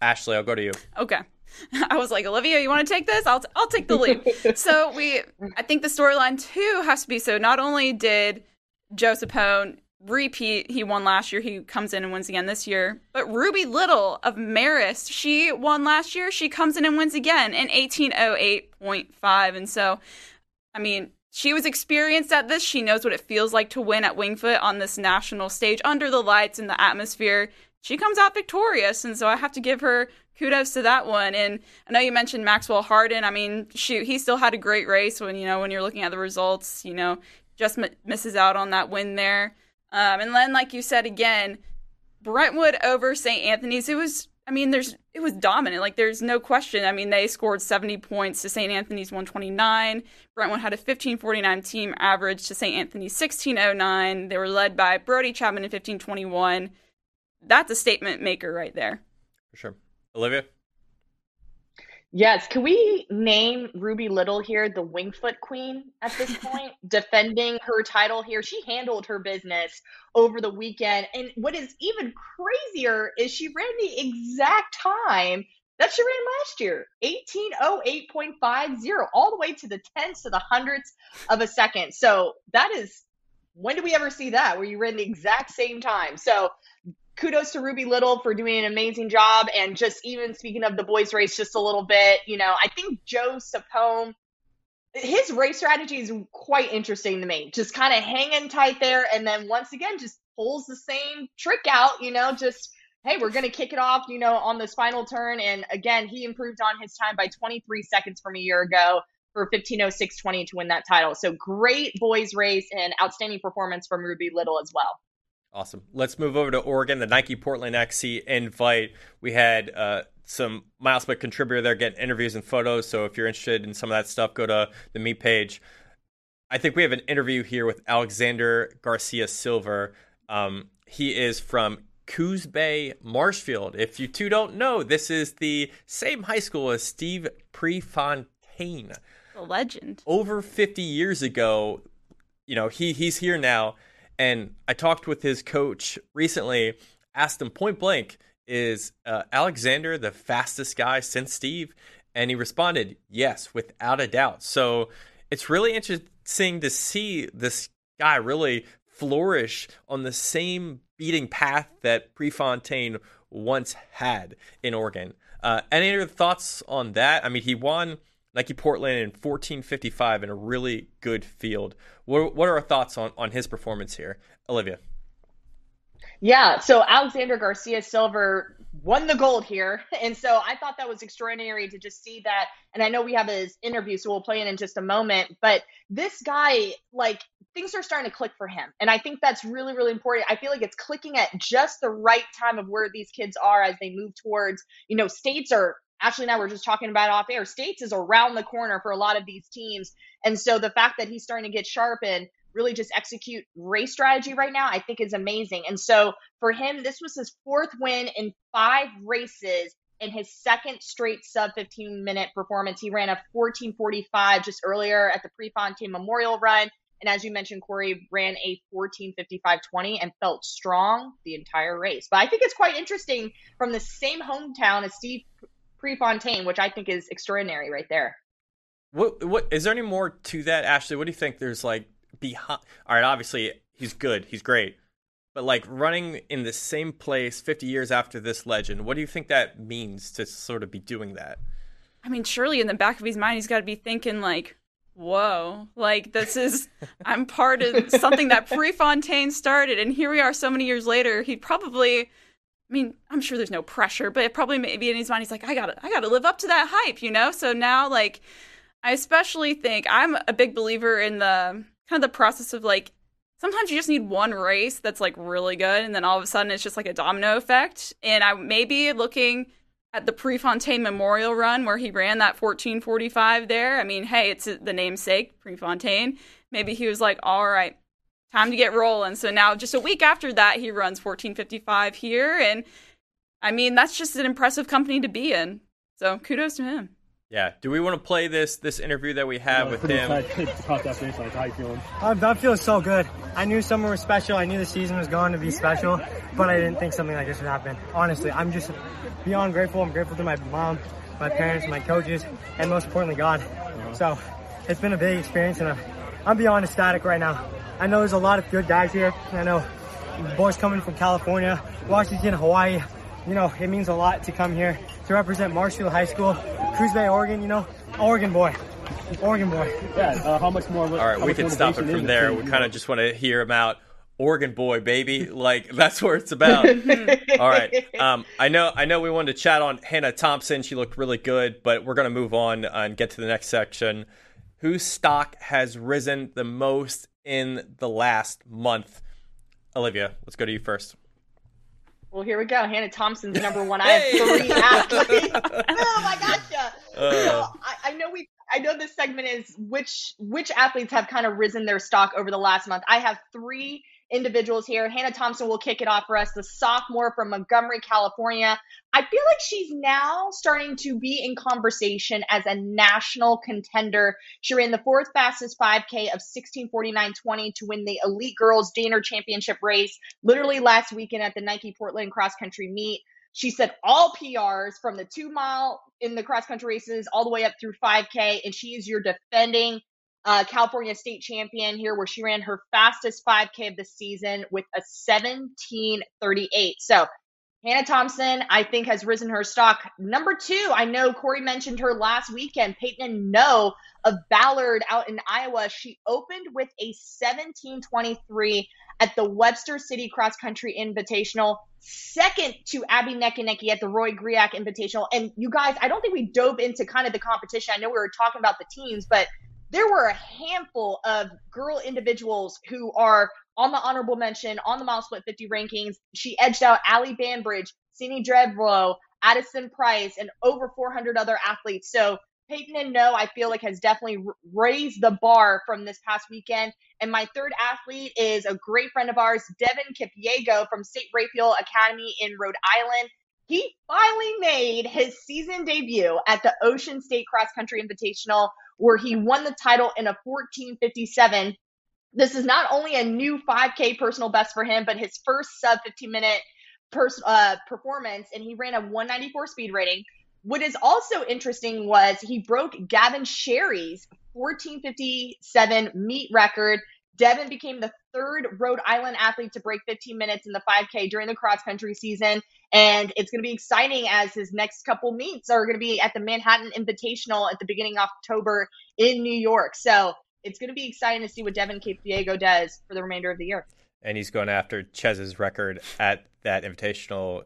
Ashley, I'll go to you. Okay. I was like, Olivia, you want to take this? I'll, t- I'll take the lead. so we, I think the storyline too has to be so. Not only did Joe Sapone repeat. He won last year. He comes in and wins again this year. But Ruby Little of Marist, she won last year. She comes in and wins again in 1808.5. And so, I mean, she was experienced at this. She knows what it feels like to win at Wingfoot on this national stage under the lights and the atmosphere. She comes out victorious. And so I have to give her kudos to that one. And I know you mentioned Maxwell Harden. I mean, shoot, he still had a great race when, you know, when you're looking at the results, you know, just m- misses out on that win there. Um, and then, like you said again, Brentwood over St. Anthony's. It was, I mean, there's it was dominant. Like there's no question. I mean, they scored 70 points to St. Anthony's 129. Brentwood had a 1549 team average to St. Anthony's 1609. They were led by Brody Chapman in 1521. That's a statement maker right there. For sure. Olivia? Yes. Can we name Ruby Little here the Wingfoot Queen at this point, defending her title here? She handled her business over the weekend. And what is even crazier is she ran the exact time that she ran last year 1808.50, all the way to the tenths to the hundredths of a second. So that is when do we ever see that where you ran the exact same time? So kudos to Ruby Little for doing an amazing job. And just even speaking of the boys' race, just a little bit, you know, I think Joe Sapone, his race strategy is quite interesting to me. Just kind of hanging tight there. And then once again, just pulls the same trick out, you know, just, hey, we're going to kick it off, you know, on this final turn. And again, he improved on his time by 23 seconds from a year ago for 1506.20 to win that title. So great boys race and outstanding performance from Ruby Little as well. Awesome. Let's move over to Oregon, the Nike Portland XC invite. We had uh, some MileSplit contributor there getting interviews and photos. So if you're interested in some of that stuff, go to the me page. I think we have an interview here with Alexander Garcia Silver. Um, he is from Coos Bay Marshfield. If you two don't know, this is the same high school as Steve Prefontaine. A legend. Over 50 years ago, you know, he he's here now and I talked with his coach recently, asked him point blank, is uh, Alexander the fastest guy since Steve? And he responded, yes, without a doubt. So it's really interesting to see this guy really flourish on the same beating path that Prefontaine once had in Oregon. Uh, any other thoughts on that? I mean, he won Nike Portland in 1455 in a really good field. What, what are our thoughts on, on his performance here, Olivia? Yeah, so Alexander Garcia Silver won the gold here. And so I thought that was extraordinary to just see that. And I know we have his interview, so we'll play it in just a moment. But this guy, like, things are starting to click for him. And I think that's really, really important. I feel like it's clicking at just the right time of where these kids are as they move towards, you know, states are Ashley and I were just talking about off air. States is around the corner for a lot of these teams. And so the fact that he's starting to get sharp and really just execute race strategy right now, I think is amazing. And so for him, this was his fourth win in five races in his second straight sub 15 minute performance. He ran a 1445 just earlier at the Prefontaine Memorial Run. And as you mentioned, Corey ran a 1455.20 and felt strong the entire race. But I think it's quite interesting from the same hometown as Steve Prefontaine, which I think is extraordinary right there. What what is there any more to that, Ashley? What do you think there's like behind all right, obviously he's good, he's great. But like running in the same place 50 years after this legend, what do you think that means to sort of be doing that? I mean, surely in the back of his mind he's got to be thinking like whoa, like this is, I'm part of something that Prefontaine started. And here we are so many years later. He probably, I mean, I'm sure there's no pressure, but it probably maybe in his mind, he's like, I gotta, I gotta live up to that hype, you know? So now, like, I especially think I'm a big believer in the kind of the process of like, sometimes you just need one race that's like really good, and then all of a sudden it's just like a domino effect. And I maybe looking at the Prefontaine Memorial Run where he ran that 1445 there. I mean, hey, it's the namesake, Prefontaine. Maybe he was like, all right, time to get rolling. So now, just a week after that, he runs 1455 here. And I mean, that's just an impressive company to be in. So kudos to him. Yeah. Do we want to play this this interview that we have Uh, with pretty him? excited to talk that finish line. How you feeling? I'm, I'm feeling so good. I knew summer was special. I knew the season was going to be special, but I didn't think something like this would happen. Honestly, I'm just beyond grateful. I'm grateful to my mom, my parents, my coaches, and most importantly, God. So it's been a big experience, and I'm, I'm beyond ecstatic right now. I know there's a lot of good guys here. I know boys coming from California, Washington, Hawaii. You know, it means a lot to come here to represent Marshfield High School, Coos Bay, Oregon. You know, Oregon boy, Oregon boy. Yeah. Uh, how much more? All right, we can stop it from there. We kind of just want to hear him out. Oregon boy, baby, like that's where it's about. All right, um, I know, I know. We wanted to chat on Hannah Thompson. She looked really good, but we're gonna move on and get to the next section. Whose stock has risen the most in the last month? Olivia, let's go to you first. Well, here we go. Hannah Thompson's number one. I have three athletes. oh my gotcha. Uh. So I, I know we. I know this segment is which which athletes have kind of risen their stock over the last month. I have three individuals here. Hannah Thompson will kick it off for us, the sophomore from Montgomery, California. I feel like she's now starting to be in conversation as a national contender. She ran the fourth fastest 5K of 1649.20 to win the Elite Girls Danner Championship race literally last weekend at the Nike Portland cross country meet. She set all PRs from the two mile in the cross country races all the way up through 5K, and she is your defending uh, California state champion here, where she ran her fastest 5K of the season with a 17:38. So Hannah Thompson, I think, has risen her stock. Number two, I know Corey mentioned her last weekend. Peyton Noe of Ballard out in Iowa. She opened with a 17:23 at the Webster City Cross Country Invitational, second to Abby Nechanicky at the Roy Griak Invitational. And you guys, I don't think we dove into kind of the competition. I know we were talking about the teams, but there were a handful of girl individuals who are on the honorable mention on the mile split 50 rankings. She edged out Allie Banbridge, Sini Dredlow, Addison Price, and over 400 other athletes. So Peyton and No, I feel like has definitely raised the bar from this past weekend. And my third athlete is a great friend of ours, Devin Kipyego from State Raphael Academy in Rhode Island. He finally made his season debut at the Ocean State Cross Country Invitational, where he won the title in a 1457. This is not only a new 5K personal best for him, but his first sub 15 minute pers- uh, performance, and he ran a 194 speed rating. What is also interesting was he broke Gavin Sherry's 1457 meet record. Devin became the third Rhode Island athlete to break 15 minutes in the 5K during the cross country season. And it's going to be exciting as his next couple meets are going to be at the Manhattan Invitational at the beginning of October in New York. So it's going to be exciting to see what Devin Kipyego does for the remainder of the year. And he's going after Chez's record at that invitational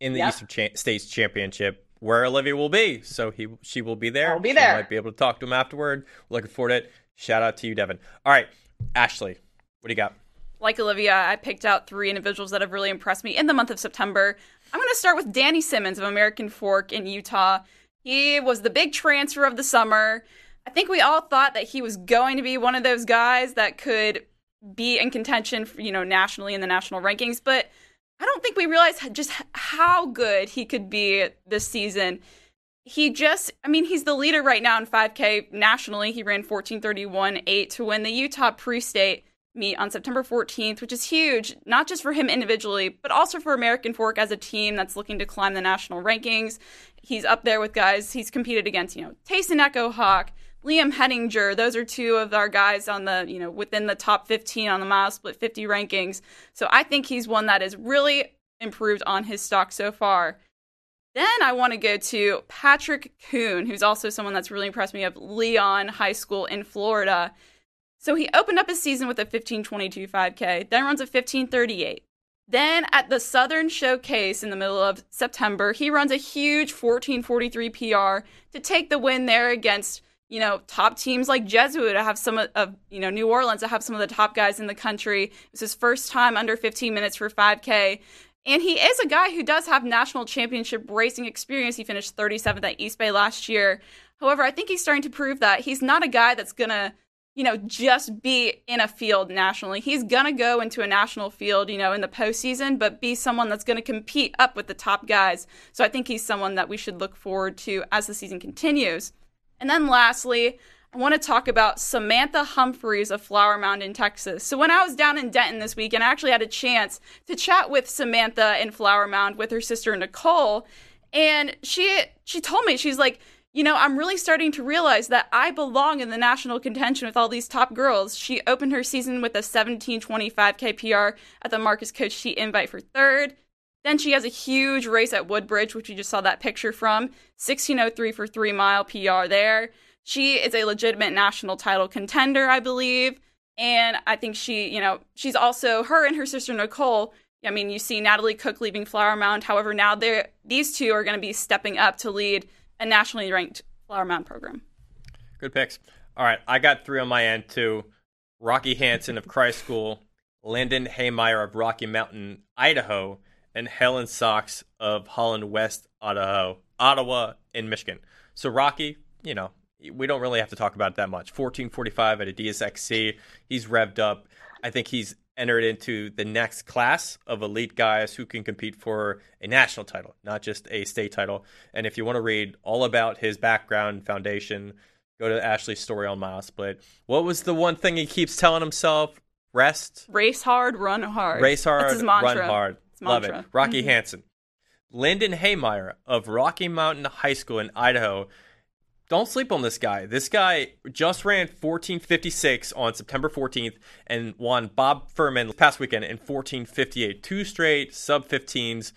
in the Yep. Eastern Cha- States Championship, where Olivia will be. So he she will be there. I'll be She there. might be able to talk to him afterward. Looking forward to it. Shout out to you, Devin. All right, Ashley, what do you got? like Olivia, I picked out three individuals that have really impressed me in the month of September. I'm going to start with Danny Simmons of American Fork in Utah. He was the big transfer of the summer. I think we all thought that he was going to be one of those guys that could be in contention, for, you know, nationally in the national rankings, but I don't think we realized just how good he could be this season. He just, I mean, he's the leader right now in 5K nationally. He ran 1431 8 to win the Utah pre state meet on September 14th, which is huge, not just for him individually, but also for American Fork as a team that's looking to climb the national rankings. He's up there with guys he's competed against, you know, Tayson Echo Hawk, Liam Henninger. Those are two of our guys on the, you know, within the top 15 on the mile split 50 rankings. So I think he's one that has really improved on his stock so far. Then I want to go to Patrick Kuhn, who's also someone that's really impressed me of Leon High School in Florida. So he opened up his season with a 1522 5K, then runs a 1538. Then at the Southern Showcase in the middle of September, he runs a huge 1443 PR to take the win there against, you know, top teams like Jesuit to have some of, you know, New Orleans to have some of the top guys in the country. It was his first time under 15 minutes for 5K. And he is a guy who does have national championship racing experience. He finished 37th at East Bay last year. However, I think he's starting to prove that he's not a guy that's going to you know, just be in a field nationally. He's going to go into a national field, you know, in the postseason, but be someone that's going to compete up with the top guys. So I think he's someone that we should look forward to as the season continues. And then lastly, I want to talk about Samantha Humphreys of Flower Mound in Texas. So when I was down in Denton this weekend, I actually had a chance to chat with Samantha in Flower Mound with her sister Nicole, and she she told me she's like you know, I'm really starting to realize that I belong in the national contention with all these top girls. She opened her season with a 1725 KPR at the Marcus Coach She invite for third. Then she has a huge race at Woodbridge, which you just saw that picture from 1603 for three mile PR there. She is a legitimate national title contender, I believe. And I think she, you know, she's also her and her sister Nicole. I mean, you see Natalie Cook leaving Flower Mound. However, now they're these two are going to be stepping up to lead a nationally ranked Flower Mound program. Good picks. All right, I got three on my end too. Rocky Hansen of Christ School, Landon Haymeyer of Rocky Mountain, Idaho, and Helen Sox of Holland West, Idaho, Ottawa, in Michigan. So Rocky, you know, we don't really have to talk about it that much. 1445 at a DSXC. He's revved up. I think he's entered into the next class of elite guys who can compete for a national title, not just a state title. And if you want to read all about his background foundation, go to Ashley's story on MileSplit. What was the one thing he keeps telling himself? Rest, race hard, run hard. Race hard, run hard. Love it. Rocky mm-hmm. Hansen. Lyndon Haymeyer of Rocky Mountain High School in Idaho don't sleep on this guy. This guy just ran 1456 on September 14th and won Bob Firman past weekend in 1458. Two straight sub 15s.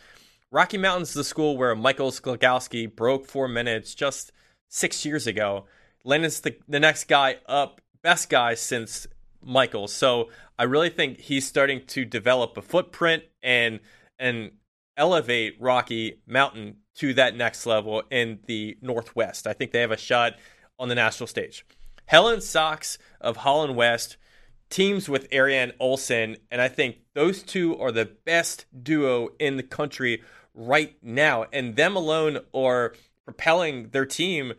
Rocky Mountain's is the school where Michael Slagowski broke four minutes just six years ago. Lennon's the, the next guy up, best guy since Michael. So I really think he's starting to develop a footprint and and elevate Rocky Mountain to that next level in the Northwest. I think they have a shot on the national stage. Helen Sox of Holland West teams with Ariane Olson, and I think those two are the best duo in the country right now. And them alone are propelling their team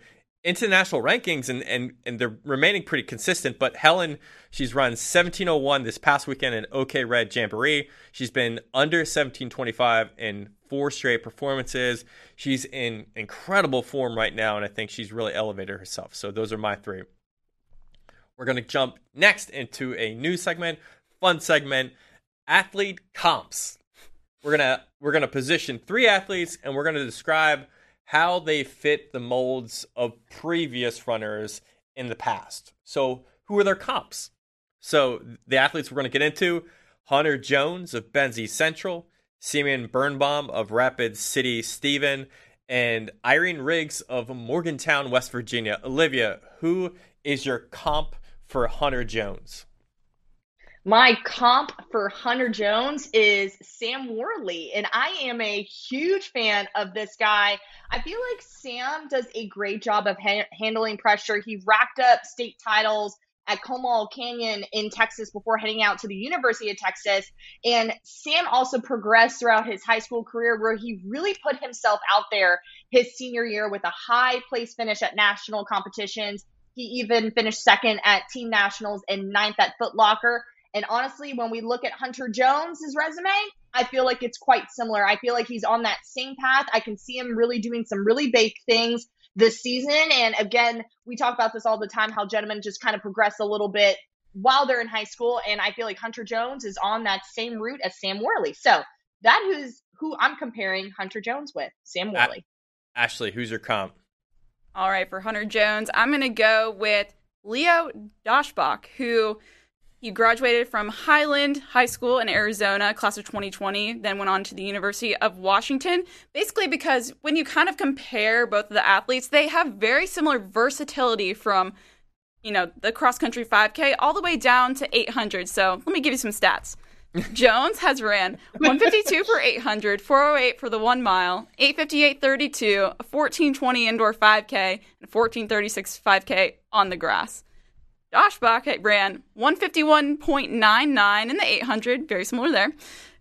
into national rankings and, and, and they're remaining pretty consistent. But Helen, she's run 1701 this past weekend in OK Red Jamboree. She's been under 1725 in four straight performances. She's in incredible form right now, and I think she's really elevated herself. So those are my three. We're going to jump next into a new segment, fun segment, athlete comps. We're gonna we're gonna position three athletes, and we're gonna describe how they fit the molds of previous runners in the past. So, who are their comps? So, the athletes we're going to get into Hunter Jones of Benzie Central, Simeon Birnbaum of Rapid City Stephen, and Irene Riggs of Morgantown, West Virginia. Olivia, who is your comp for Hunter Jones? My comp for Hunter Jones is Sam Worley, and I am a huge fan of this guy. I feel like Sam does a great job of ha- handling pressure. He racked up state titles at Comal Canyon in Texas before heading out to the University of Texas. And Sam also progressed throughout his high school career where he really put himself out there his senior year with a high place finish at national competitions. He even finished second at team nationals and ninth at Foot Locker. And honestly, when we look at Hunter Jones's resume, I feel like it's quite similar. I feel like he's on that same path. I can see him really doing some really big things this season. And again, we talk about this all the time how gentlemen just kind of progress a little bit while they're in high school. And I feel like Hunter Jones is on that same route as Sam Worley. So that is who I'm comparing Hunter Jones with, Sam Worley. Ashley, who's your comp? All right, for Hunter Jones, I'm going to go with Leo Daschbach, who He graduated from Highland High School in Arizona, class of 2020, then went on to the University of Washington. Basically, because when you kind of compare both of the athletes, they have very similar versatility from, you know, the cross country 5K all the way down to 800. So let me give you some stats. Jones has ran 152 for 800, 408 for the one mile, 858.32, a 1420 indoor 5K, and 1436 5K on the grass. Daschbach ran 151.99 in the 800, very similar there.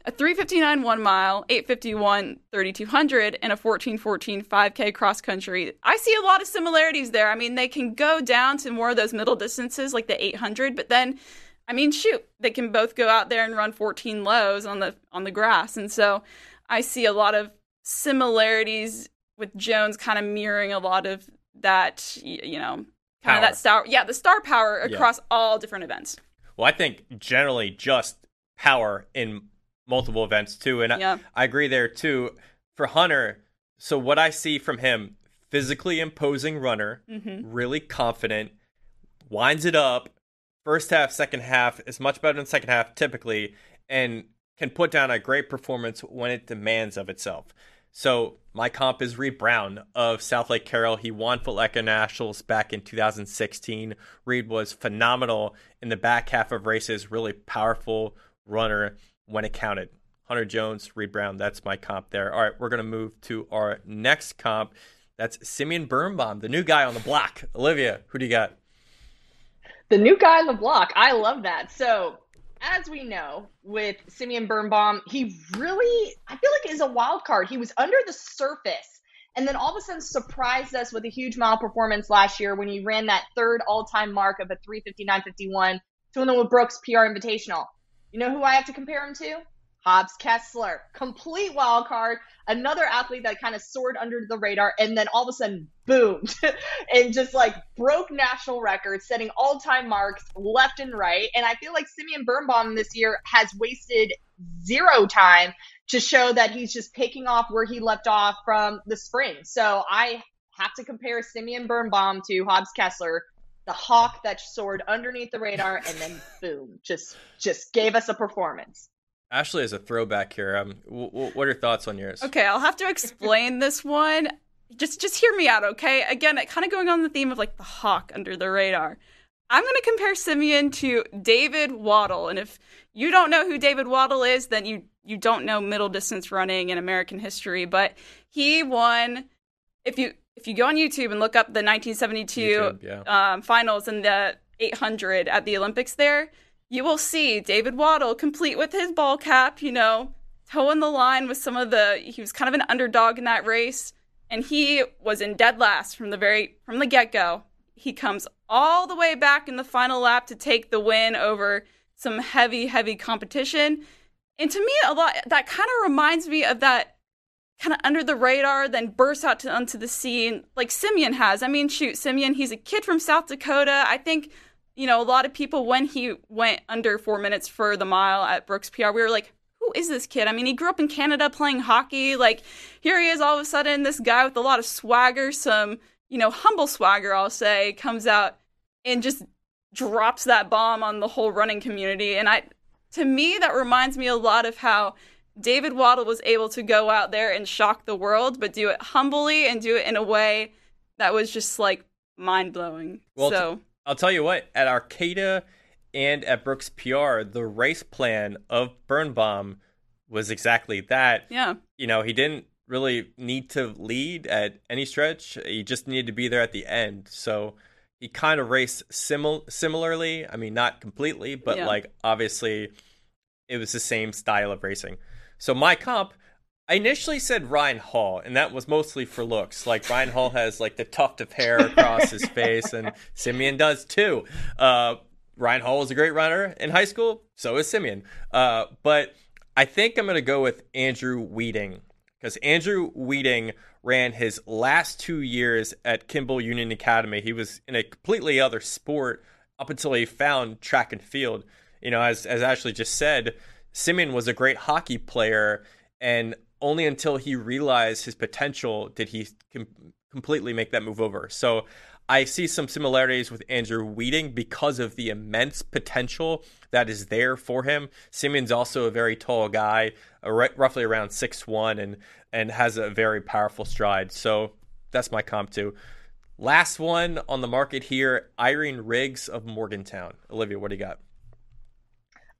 A 359 one mile, 851 3200, and a 1414 5K cross country. I see a lot of similarities there. I mean, they can go down to more of those middle distances like the 800, but then, I mean, shoot, they can both go out there and run 14 lows on the on the grass. And so I see a lot of similarities with Jones kind of mirroring a lot of that, you know, kind of that star yeah the star power across yeah. all different events well i think generally just power in multiple events too and yeah. I, I agree there too for hunter so what i see from him physically imposing runner mm-hmm. really confident winds it up first half second half is much better than second half typically and can put down a great performance when it demands of itself so my comp is Reed Brown of Southlake Carroll. He won Echo Nationals back in 2016. Reed was phenomenal in the back half of races, really powerful runner when it counted. Hunter Jones, Reed Brown, that's my comp there. All right, we're going to move to our next comp. That's Simeon Birnbaum, the new guy on the block. Olivia, who do you got? The new guy on the block. I love that. So as we know with Simeon Birnbaum, he really, I feel like, is a wild card. He was under the surface and then all of a sudden surprised us with a huge mile performance last year when he ran that third all time mark of a 359.51 to win the Brooks PR Invitational. You know who I have to compare him to? Hobbs Kessler, complete wild card, another athlete that kind of soared under the radar and then all of a sudden boomed and just like broke national records, setting all time marks left and right. And I feel like Simeon Birnbaum this year has wasted zero time to show that he's just picking off where he left off from the spring. So I have to compare Simeon Birnbaum to Hobbs Kessler the hawk that soared underneath the radar and then boom just just gave us a performance Ashley is a throwback here. Um, w- w- what are your thoughts on yours? Okay, I'll have to explain this one. Just, just hear me out, okay? Again, kind of going on the theme of like the hawk under the radar. I'm going to compare Simeon to David Wottle, and if you don't know who David Wottle is, then you you don't know middle distance running in American history. But he won. If you if you go on YouTube and look up the 1972 YouTube, yeah. um, finals and the 800 at the Olympics, there you will see David Wottle complete with his ball cap, you know, toeing the line with some of the he was kind of an underdog in that race and he was in dead last from the very from the get-go. He comes all the way back in the final lap to take the win over some heavy heavy competition. And to me a lot that kind of reminds me of that kind of under the radar, then bursts out to, onto the scene like Simeon has. I mean, shoot, Simeon, he's a kid from South Dakota. I think you know, a lot of people when he went under four minutes for the mile at Brooks PR, we were like, who is this kid? I mean, he grew up in Canada playing hockey. Like, here he is all of a sudden, this guy with a lot of swagger, some, you know, humble swagger, I'll say, comes out and just drops that bomb on the whole running community. And I, to me, that reminds me a lot of how David Wottle was able to go out there and shock the world, but do it humbly and do it in a way that was just like mind blowing. Well, so. I'll tell you what, at Arcata and at Brooks PR, the race plan of Birnbaum was exactly that. Yeah. You know, he didn't really need to lead at any stretch. He just needed to be there at the end. So he kind of raced simil- similarly. I mean, not completely, but yeah. like obviously it was the same style of racing. So my comp I initially said Ryan Hall, and that was mostly for looks. Like Ryan Hall has like the tuft of hair across his face, and Simeon does too. Uh, Ryan Hall was a great runner in high school, so is Simeon. Uh, but I think I'm going to go with Andrew Wheating because Andrew Wheating ran his last two years at Kimball Union Academy. He was in a completely other sport up until he found track and field. You know, as as Ashley just said, Simeon was a great hockey player, and only until he realized his potential did he com- completely make that move over. So I see some similarities with Andrew Wheating because of the immense potential that is there for him. Simeon's also a very tall guy, roughly around six one, and and has a very powerful stride. So that's my comp too. Last one on the market here, Irene Riggs of Morgantown. Olivia, what do you got?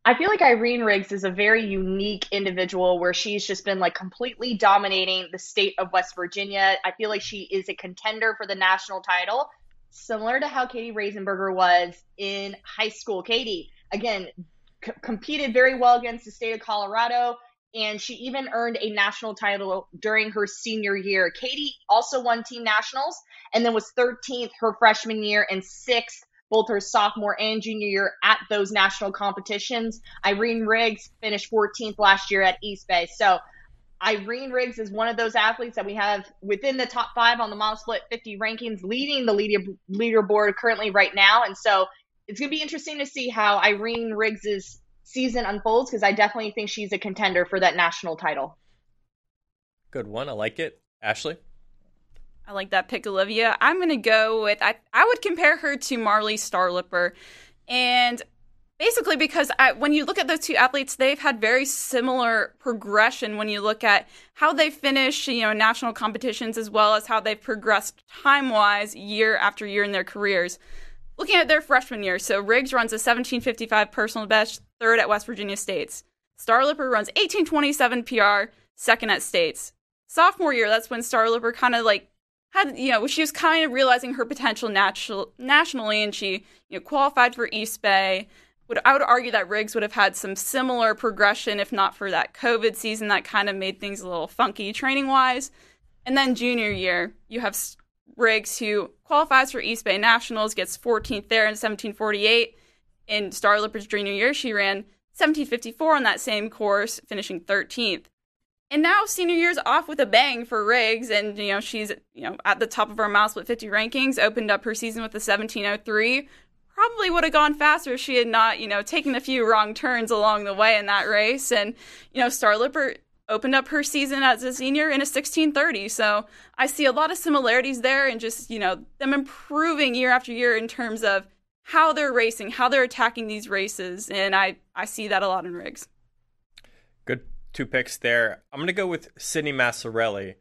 I feel like Irene Riggs is a very unique individual where she's just been like completely dominating the state of West Virginia. I feel like she is a contender for the national title, similar to how Katie Rainsberger was in high school. Katie, again, c- competed very well against the state of Colorado, and she even earned a national title during her senior year. Katie also won team nationals and then was 13th her freshman year and sixth both her sophomore and junior year at those national competitions. Irene Riggs finished 14th last year at East Bay. So Irene Riggs is one of those athletes that we have within the top five on the MileSplit 50 rankings, leading the leader, leaderboard currently right now. And so it's going to be interesting to see how Irene Riggs's season unfolds because I definitely think she's a contender for that national title. Good one. I like it. Ashley? I like that pick, Olivia. I'm going to go with, I, I would compare her to Marlee Starliper. And basically because I, when you look at those two athletes, they've had very similar progression when you look at how they finish, you know, national competitions as well as how they've progressed time-wise year after year in their careers. Looking at their freshman year, so Riggs runs a 1755 personal best, third at West Virginia States. Starliper runs 1827 PR, second at States. Sophomore year, that's when Starliper kind of like had you know she was kind of realizing her potential natural nationally, and she you know qualified for East Bay. Would I would argue that Riggs would have had some similar progression if not for that COVID season that kind of made things a little funky training wise. And then junior year, you have Riggs who qualifies for East Bay Nationals, gets 14th there in 1748. In Star Starliper's junior year, she ran 1754 on that same course, finishing 13th. And now senior year's off with a bang for Riggs, and you know she's you know at the top of our MileSplit 50 rankings. Opened up her season with a 1703. Probably would have gone faster if she had not you know taken a few wrong turns along the way in that race. And you know Starliper opened up her season as a senior in a 1630. So I see a lot of similarities there, and just you know them improving year after year in terms of how they're racing, how they're attacking these races, and I I see that a lot in Riggs two picks there. I'm going to go with Sydney Masciarelli.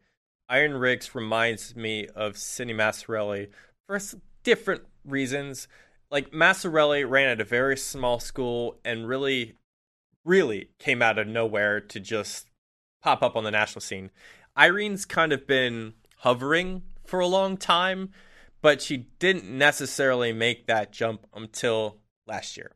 Irene Riggs reminds me of Sydney Masciarelli for different reasons. Like Masciarelli ran at a very small school and really, really came out of nowhere to just pop up on the national scene. Irene's kind of been hovering for a long time, but she didn't necessarily make that jump until last year.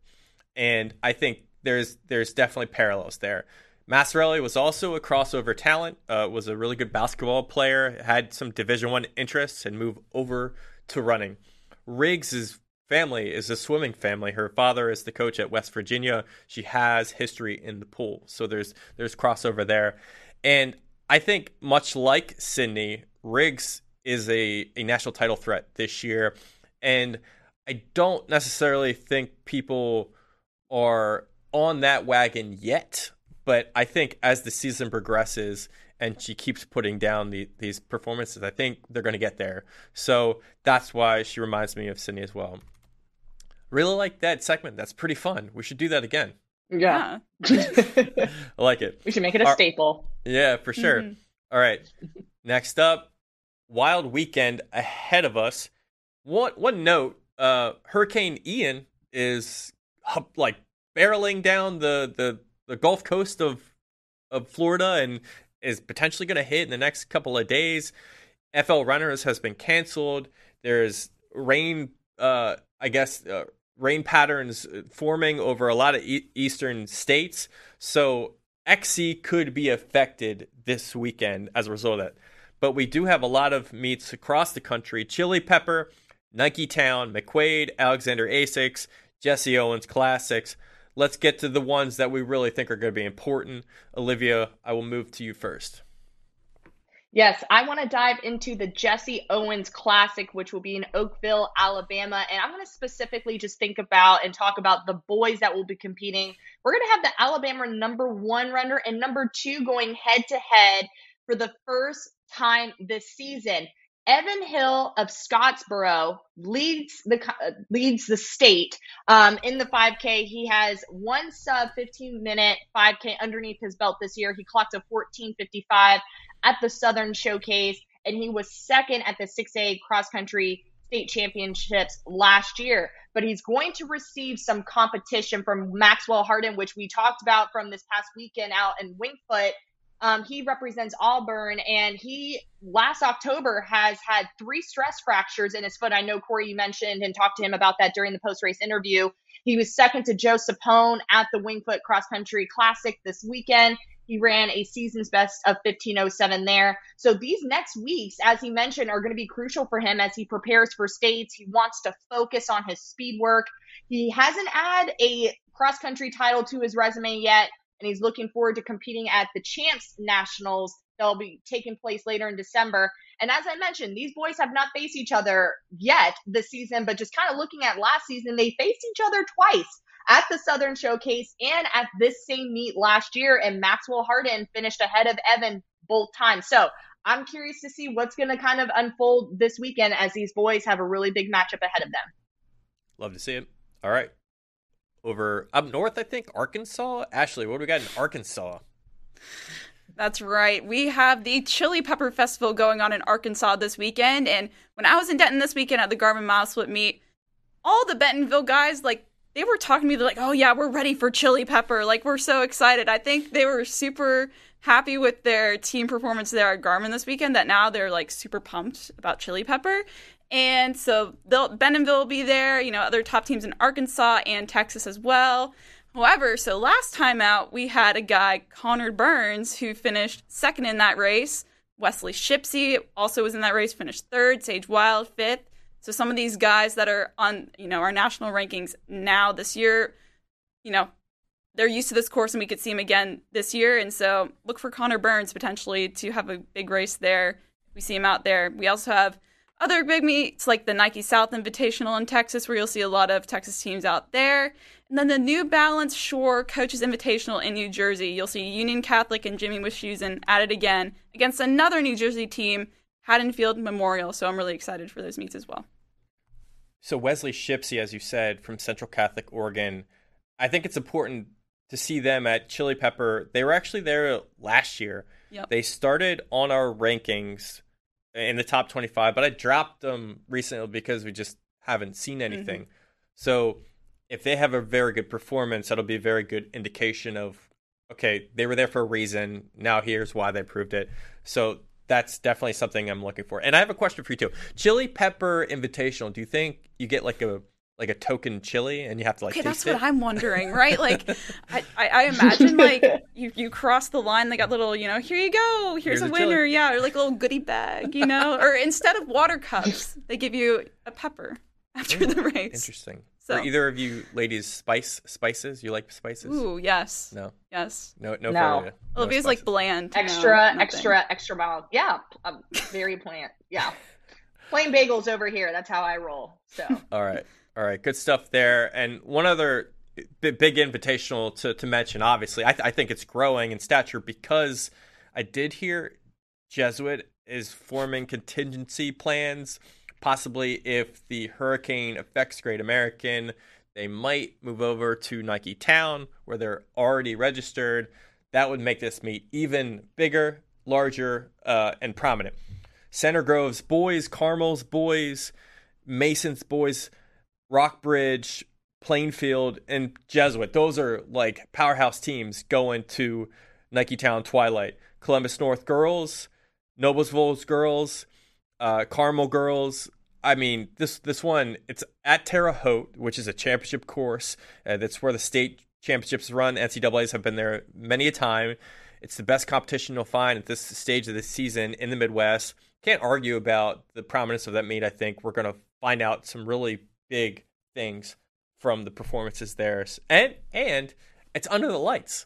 And I think there's there's definitely parallels there. Masciarelli was also a crossover talent. Uh, was a really good basketball player. Had some Division One interests and moved over to running. Riggs's family is a swimming family. Her father is the coach at West Virginia. She has history in the pool, so there's there's crossover there. And I think much like Sydney, Riggs is a, a national title threat this year. And I don't necessarily think people are on that wagon yet. But I think as the season progresses and she keeps putting down the, these performances, I think they're going to get there. So that's why she reminds me of Sydney as well. Really like that segment. That's pretty fun. We should do that again. Yeah. I like it. We should make it a Our, staple. Yeah, for sure. Mm-hmm. All right. Next up, wild weekend ahead of us. One one note, uh Hurricane Ian is like barreling down the the the Gulf Coast of of Florida and is potentially going to hit in the next couple of days. FL Runners has been canceled. There's rain, uh, I guess, uh, rain patterns forming over a lot of e- eastern states. So XC could be affected this weekend as a result of that. But we do have a lot of meets across the country Chili Pepper, Nike Town, McQuaid, Alexander Asics, Jesse Owens Classics let's get to the ones that we really think are going to be important. Olivia, I will move to you first. Yes, I want to dive into the Jesse Owens Classic, which will be in Oakville, Alabama. And I'm going to specifically just think about and talk about the boys that will be competing. We're going to have the Alabama number one runner and number two going head to head for the first time this season. Evan Hill of Scottsboro leads the uh, leads the state um, in the 5K. He has one sub 15 minute 5K underneath his belt this year. He clocked a 14:55 at the Southern Showcase, and he was second at the 6A cross country state championships last year. But he's going to receive some competition from Maxwell Harden, which we talked about from this past weekend out in Wingfoot. Um, he represents Auburn, and he last October has had three stress fractures in his foot. I know Corey, you mentioned and talked to him about that during the post race interview. He was second to Joe Sapone at the Wingfoot Cross Country Classic this weekend. He ran a season's best of 1507 there. So these next weeks, as he mentioned, are going to be crucial for him as he prepares for states. He wants to focus on his speed work. He hasn't had a cross country title to his resume yet, and he's looking forward to competing at the Champs Nationals that'll be taking place later in December. And as I mentioned, these boys have not faced each other yet this season, but just kind of looking at last season, they faced each other twice at the Southern Showcase and at this same meet last year. And Maxwell Harden finished ahead of Evan both times. So I'm curious to see what's going to kind of unfold this weekend as these boys have a really big matchup ahead of them. Love to see it. All right. Over up north, I think, Arkansas. Ashley, what do we got in Arkansas? That's right. We have the Chili Pepper Festival going on in Arkansas this weekend. And when I was in Denton this weekend at the Garmin MileSplit meet, all the Bentonville guys, like, they were talking to me. They're like, oh, yeah, we're ready for Chili Pepper. Like, we're so excited. I think they were super happy with their team performance there at Garmin this weekend that now they're, like, super pumped about Chili Pepper. And so Bentonville will be there, you know, other top teams in Arkansas and Texas as well. However, so last time out, we had a guy, Connor Burns, who finished second in that race. Wesley Shipsey also was in that race, finished third. Sage Wild, fifth. So some of these guys that are on, you know, our national rankings now this year, you know, they're used to this course and we could see him again this year. And so look for Connor Burns potentially to have a big race there. We see him out there. We also have other big meets like the Nike South Invitational in Texas, where you'll see a lot of Texas teams out there. And then the New Balance Shore Coaches Invitational in New Jersey. You'll see Union Catholic and Jimmy Wischusen at it again against another New Jersey team, Haddonfield Memorial. So I'm really excited for those meets as well. So Wesley Shipsey, as you said, from Central Catholic Oregon, I think it's important to see them at Chili Pepper. They were actually there last year. Yep. They started on our rankings in the top 25, but I dropped them recently because we just haven't seen anything. Mm-hmm. So if they have a very good performance, that'll be a very good indication of okay, they were there for a reason. Now here's why they proved it. So that's definitely something I'm looking for. And I have a question for you too. Chili Pepper Invitational. Do you think you get like a like a token chili and you have to like okay that's it? what i'm wondering right like I, I, I, imagine like you, you cross the line they got little you know here you go here's, here's a, a winner chili. yeah or like a little goodie bag you know or instead of water cups they give you a pepper after Ooh, the race interesting so. Are either of you ladies spice spices? You like spices? Ooh, yes. No. Yes. No. No. No. no Olivia's like bland. Extra, no, extra, extra mild. Yeah. I'm very plant. Yeah. Plain bagels over here. That's how I roll. So. All right. All right, good stuff there. And one other big, invitational to, to mention, obviously, I, th- I think it's growing in stature because I did hear Jesuit is forming contingency plans. Possibly, if the hurricane affects Great American, they might move over to Nike Town where they're already registered. That would make this meet even bigger, larger, uh, and prominent. Center Grove's boys, Carmel's boys, Mason's boys Rockbridge, Plainfield, and Jesuit. Those are like powerhouse teams going to Nike Town Twilight. Columbus North girls, Noblesville girls, uh, Carmel girls. I mean, this this one it's at Terre Haute, which is a championship course. Uh, that's where the state championships run. NCAA's have been there many a time. It's the best competition you'll find at this stage of the season in the Midwest. Can't argue about the prominence of that meet. I think we're going to find out some really big things from the performances there, and and it's under the lights.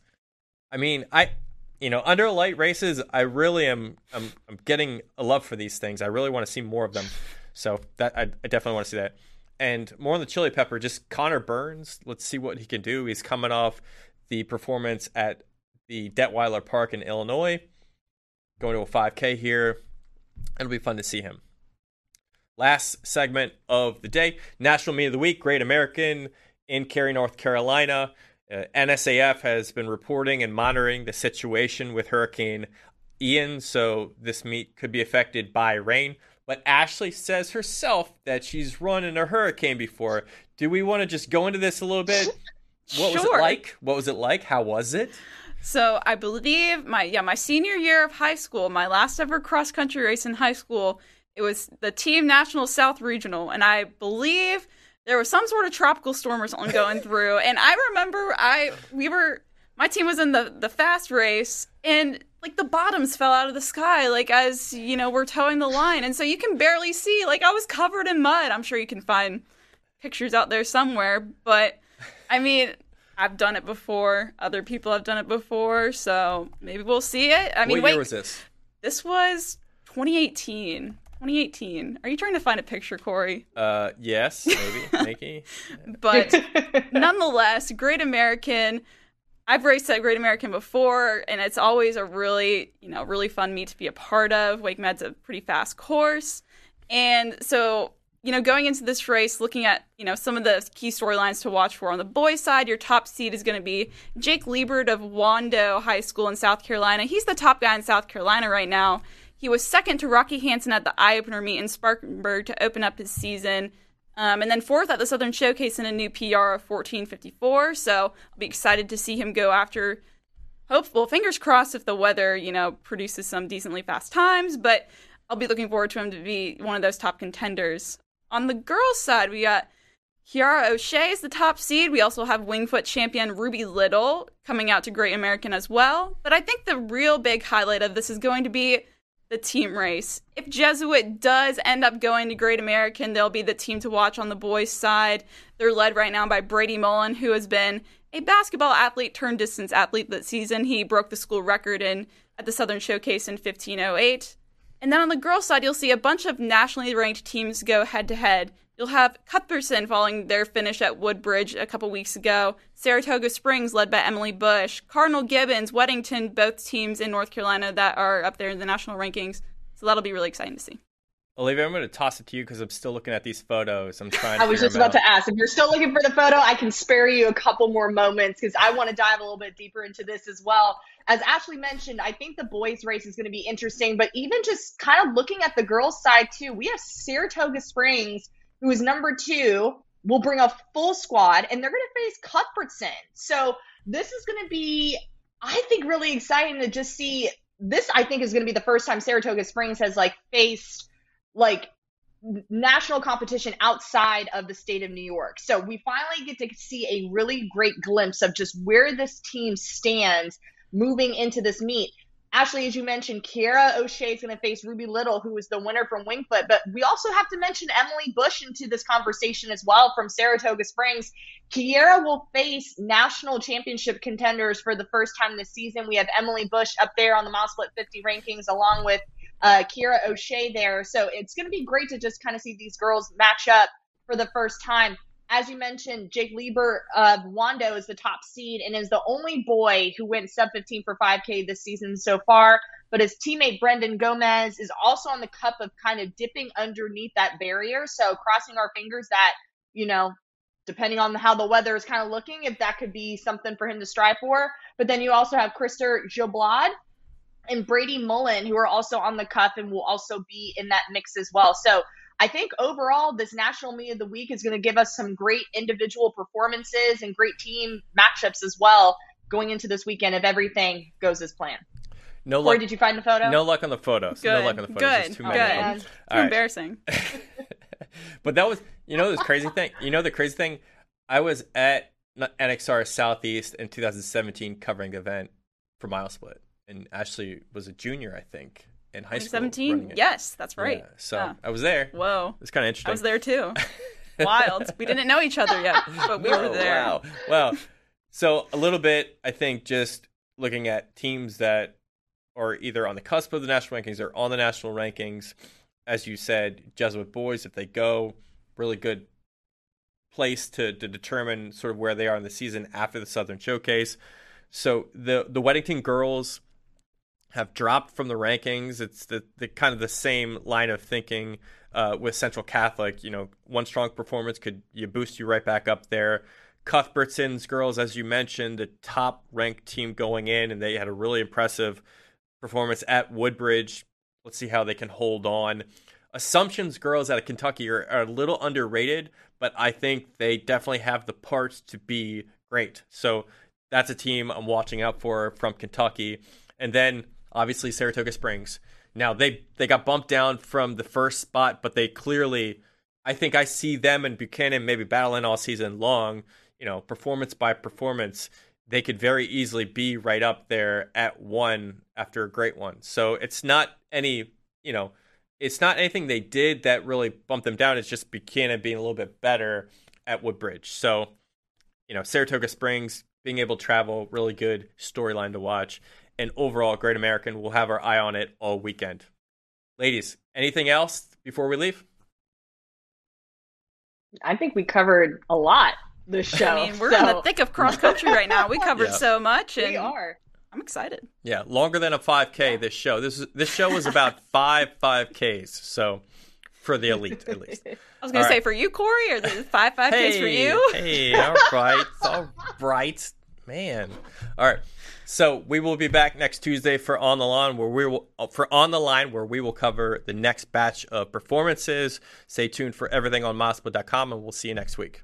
I mean, I you know under light races, I really am I'm, I'm getting a love for these things. I really want to see more of them. So that I, I definitely want to see that. And more on the chili pepper, just Connor Burns. Let's see what he can do. He's coming off the performance at the Detweiler Park in Illinois, going to a 5K here. It'll be fun to see him. Last segment of the day. National Meet of the Week, Great American in Cary, North Carolina. Uh, NSAF has been reporting and monitoring the situation with Hurricane Ian, so this meet could be affected by rain. But Ashley says herself that she's run in a hurricane before. Do we want to just go into this a little bit? What was it like? What was it like? How was it? So I believe my yeah my senior year of high school, my last ever cross country race in high school, it was the Team National South Regional, and I believe there was some sort of tropical storm or something going through. And I remember I we were my team was in the the fast race, and like the bottoms fell out of the sky, like as you know we're towing the line, and so you can barely see. Like I was covered in mud. I'm sure you can find pictures out there somewhere, but I mean. I've done it before. Other people have done it before, so maybe we'll see it. I mean, what wait, year was this? this was 2018. 2018. Are you trying to find a picture, Corey? Uh, yes, maybe, Nikki. But nonetheless, Great American. I've raced at Great American before, and it's always a really, you know, really fun meet to be a part of. WakeMed's a pretty fast course, and so you know, going into this race, looking at you know some of the key storylines to watch for on the boys' side, your top seed is going to be Jake Liebert of Wando High School in South Carolina. He's the top guy in South Carolina right now. He was second to Rocky Hansen at the eye opener meet in Spartanburg to open up his season. Um, and then fourth at the Southern Showcase in a new PR of 1454. So I'll be excited to see him go after. Hopeful, fingers crossed if the weather, you know, produces some decently fast times. But I'll be looking forward to him to be one of those top contenders. On the girls' side, we got Kiara O'Shea is the top seed. We also have Wingfoot champion Ruby Little coming out to Great American as well. But I think the real big highlight of this is going to be the team race. If Jesuit does end up going to Great American, they'll be the team to watch on the boys' side. They're led right now by Brady Mullen, who has been a basketball athlete turned distance athlete this season. He broke the school record in at the Southern Showcase in 1508. And then on the girls' side, you'll see a bunch of nationally ranked teams go head to head. You'll have Cuthbertson following their finish at Woodbridge a couple weeks ago, Saratoga Springs, led by Emily Bush, Cardinal Gibbons, Weddington, both teams in North Carolina that are up there in the national rankings. So that'll be really exciting to see. Olivia, I'm going to toss it to you because I'm still looking at these photos. I'm trying. To I was just about out. to ask if you're still looking for the photo. I can spare you a couple more moments because I want to dive a little bit deeper into this as well. As Ashley mentioned, I think the boys' race is going to be interesting, but even just kind of looking at the girls' side too, we have Saratoga Springs, who is number two, will bring a full squad, and they're going to face Cuthbertson. So this is going to be, I think, really exciting to just see. This, I think, is going to be the first time Saratoga Springs has like faced like national competition outside of the state of New York. So we finally get to see a really great glimpse of just where this team stands moving into this meet. Ashley, as you mentioned, Kiara O'Shea is going to face Ruby Little, who is the winner from Wingfoot. But we also have to mention Emily Bush into this conversation as well from Saratoga Springs. Kiara will face national championship contenders for the first time this season. We have Emily Bush up there on the MileSplit 50 rankings, along with uh, Kira O'Shea there. So it's going to be great to just kind of see these girls match up for the first time. As you mentioned, Jake Lieber of Wando is the top seed and is the only boy who went sub 15 for 5K this season so far. But his teammate Brendan Gomez is also on the cup of kind of dipping underneath that barrier. So crossing our fingers that, you know, depending on how the weather is kind of looking, if that could be something for him to strive for. But then you also have Krister Joblad and Brady Mullen, who are also on the cup and will also be in that mix as well. So I think overall, this National Meet of the Week is going to give us some great individual performances and great team matchups as well going into this weekend if everything goes as planned. No Corey, luck. did you find the photo? No luck on the photos. Good. No luck on the photos. Good. There's too Oh, many Good. of them. man. Too All right. embarrassing. but that was, you know, this crazy thing. You know, the crazy thing. I was at NXR Southeast in 2017 covering the event for MileSplit, and Ashley was a junior, I think, in high school. 2017? running it. Yes, that's right. Yeah, so Yeah. I was there. Whoa. It's kind of interesting. I was there too. Wild. We didn't know each other yet, but we were there. Wow. Wow. So a little bit, I think, just looking at teams that are either on the cusp of the national rankings or on the national rankings. As you said, Jesuit boys, if they go, really good place to, to determine sort of where they are in the season after the Southern Showcase. So the the Weddington girls, have dropped from the rankings. It's the, the kind of the same line of thinking uh, with Central Catholic. You know, one strong performance could you boost you right back up there. Cuthbertson's girls, as you mentioned, the top ranked team going in, and they had a really impressive performance at Woodbridge. Let's see how they can hold on. Assumption's girls out of Kentucky are, are a little underrated, but I think they definitely have the parts to be great. So that's a team I'm watching out for from Kentucky. And then obviously Saratoga Springs. Now they they got bumped down from the first spot, but they clearly I think I see them and Buchanan maybe battling all season long, you know, performance by performance. They could very easily be right up there at one after a great one. So it's not any, you know, it's not anything they did that really bumped them down. It's just Buchanan being a little bit better at Woodbridge. So, you know, Saratoga Springs being able to travel, really good storyline to watch and overall Great American. We'll have our eye on it all weekend. Ladies, anything else before we leave? I think we covered a lot this show. I mean, we're so. in the thick of cross country right now. We covered Yeah. so much, and we are. I'm excited. Yeah, longer than a 5K. This show. This is this show was about five 5Ks. So for the elite, at least. I was going to say right. for you, Corey, or the five five Ks for you. hey, all right, all right, man. All right. So we will be back next Tuesday for on the line where we will uh, for on the line where we will cover the next batch of performances. Stay tuned for everything on Mospa.com and we'll see you next week.